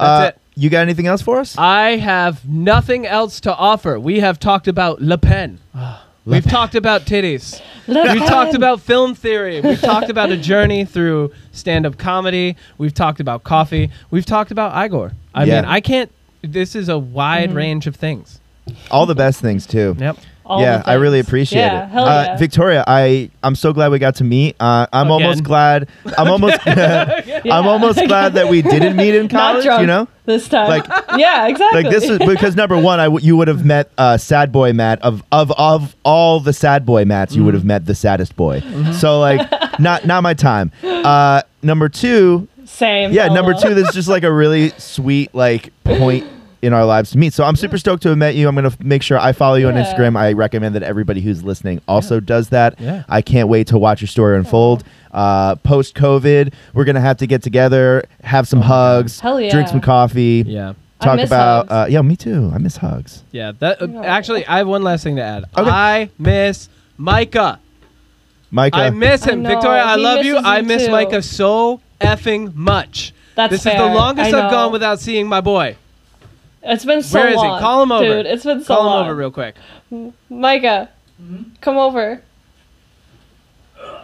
Uh, it. You got anything else for us? I have nothing else to offer. We have talked about Le Pen. We've talked about titties. We've talked about film theory. We've talked about a journey through stand-up comedy. We've talked about coffee. We've talked about Igor. I Yeah. mean, I can't. This is a wide mm-hmm. range of things. All the best things too. Yep. All yeah, the I really appreciate yeah, it. Hell uh, yeah. Victoria, I I'm so glad we got to meet. Uh, I'm Again. almost glad. I'm almost. I'm almost glad that we didn't meet in Not college. drunk You know, this time. Like- yeah, exactly. like this is because number one, I w- you would have met uh, sad boy Matt of of of all the sad boy Matts, you would have met the saddest boy. So like, not not my time. Uh, number two, same. yeah, number two, this is just like a really sweet like point in our lives to meet. So I'm super stoked to have met you. I'm gonna f- make sure I follow you on Instagram. I recommend that everybody who's listening also does that. Yeah. I can't wait to watch your story unfold. Uh, Post COVID, we're gonna have to get together, have some hugs, Hell yeah. drink some coffee, Yeah. I talk miss about. hugs. Uh, yeah, me too. I miss hugs. Yeah. That uh, No. actually, I have one last thing to add. Okay. I miss Micah. Micah, I miss him, know, Victoria. I he love you. I miss too. Micah so effing much. That's this is the longest I I've gone without seeing my boy. It's been so Where is long. he? Call him over. Dude, it's been so Call long. him over real quick. Micah, mm-hmm. come over.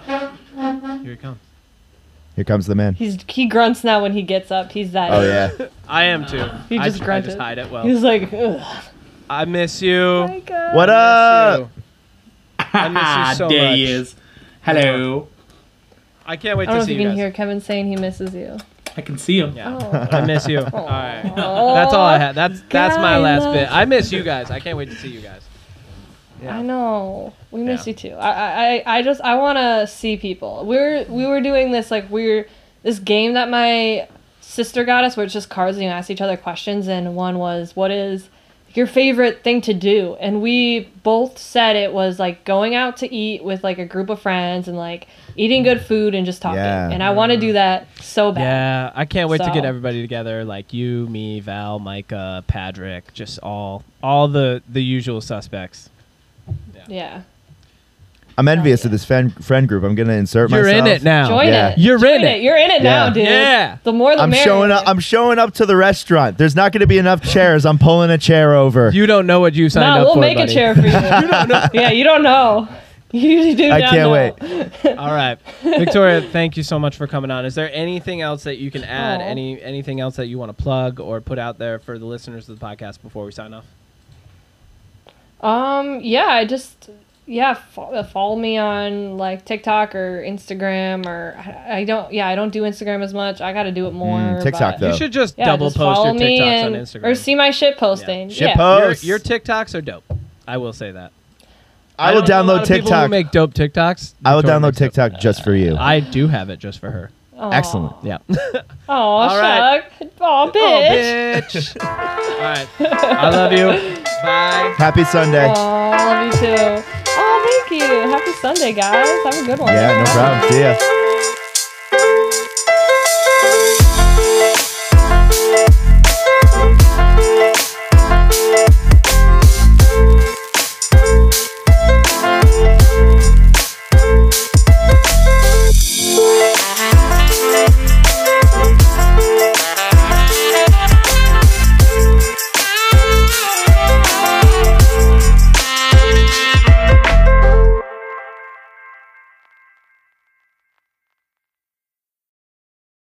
Here he comes. here comes the man. He's he grunts now when he gets up. He's that. Oh yeah, I am too. He just I grunted. just hide it well. He's like, Ugh. I miss you. Micah. what I miss up? you. I miss you so there much. he is. Hello. I can't wait I don't know to if see you you can guys. hear Kevin saying he misses you. I can see him. Yeah. Oh. I miss you. all right. That's all I had. That's that's my I last love bit. I miss you guys. I can't wait to see you guys. Yeah. I know. We miss Yeah. you too. I I, I just I want to see people. We were we were doing this like we're this game that my sister got us where it's just cards and you ask each other questions and one was what is your favorite thing to do and we both said it was like going out to eat with like a group of friends and like eating good food and just talking Yeah. and i want to do that so bad Yeah, I can't wait to get everybody together, like you, me, Val, Micah, Patrick, just all all the the usual suspects. yeah I'm envious yeah. of this friend friend group. I'm gonna insert myself. You're in it now. join Yeah. it You're Join in it. you're in it Yeah. now dude Yeah. the more the I'm merrier. showing up. I'm showing up to the restaurant. There's not going to be enough chairs. I'm pulling a chair over. You don't know what you signed up for. no, up we'll for, make buddy. a chair for you. yeah, you don't know. You do I can't know. wait. All right, Victoria, thank you so much for coming on. Is there anything else that you can add? Aw. Any anything else that you want to plug or put out there for the listeners of the podcast before we sign off? Um, yeah, I just yeah, fo- follow me on like TikTok or Instagram or I, I don't yeah, I don't do Instagram as much. I got to do it more. Mm, TikTok, though. You should just Yeah, double just post your TikToks and, on Instagram. or see my shit posting. Shit yeah. post. your, your TikToks are dope. I will say that. I will don't know a lot download of people TikTok. make dope TikToks. I will Victoria download makes dope. TikTok just for you. I do have it just for her. Aw. Excellent. Yeah. Oh, All right. shuck. Aw, Oh, bitch. bitch. All right. I love you. Bye. Happy Sunday. Oh, I love you too. Oh, thank you. Happy Sunday, guys. Have a good one. Yeah, no problem. See ya.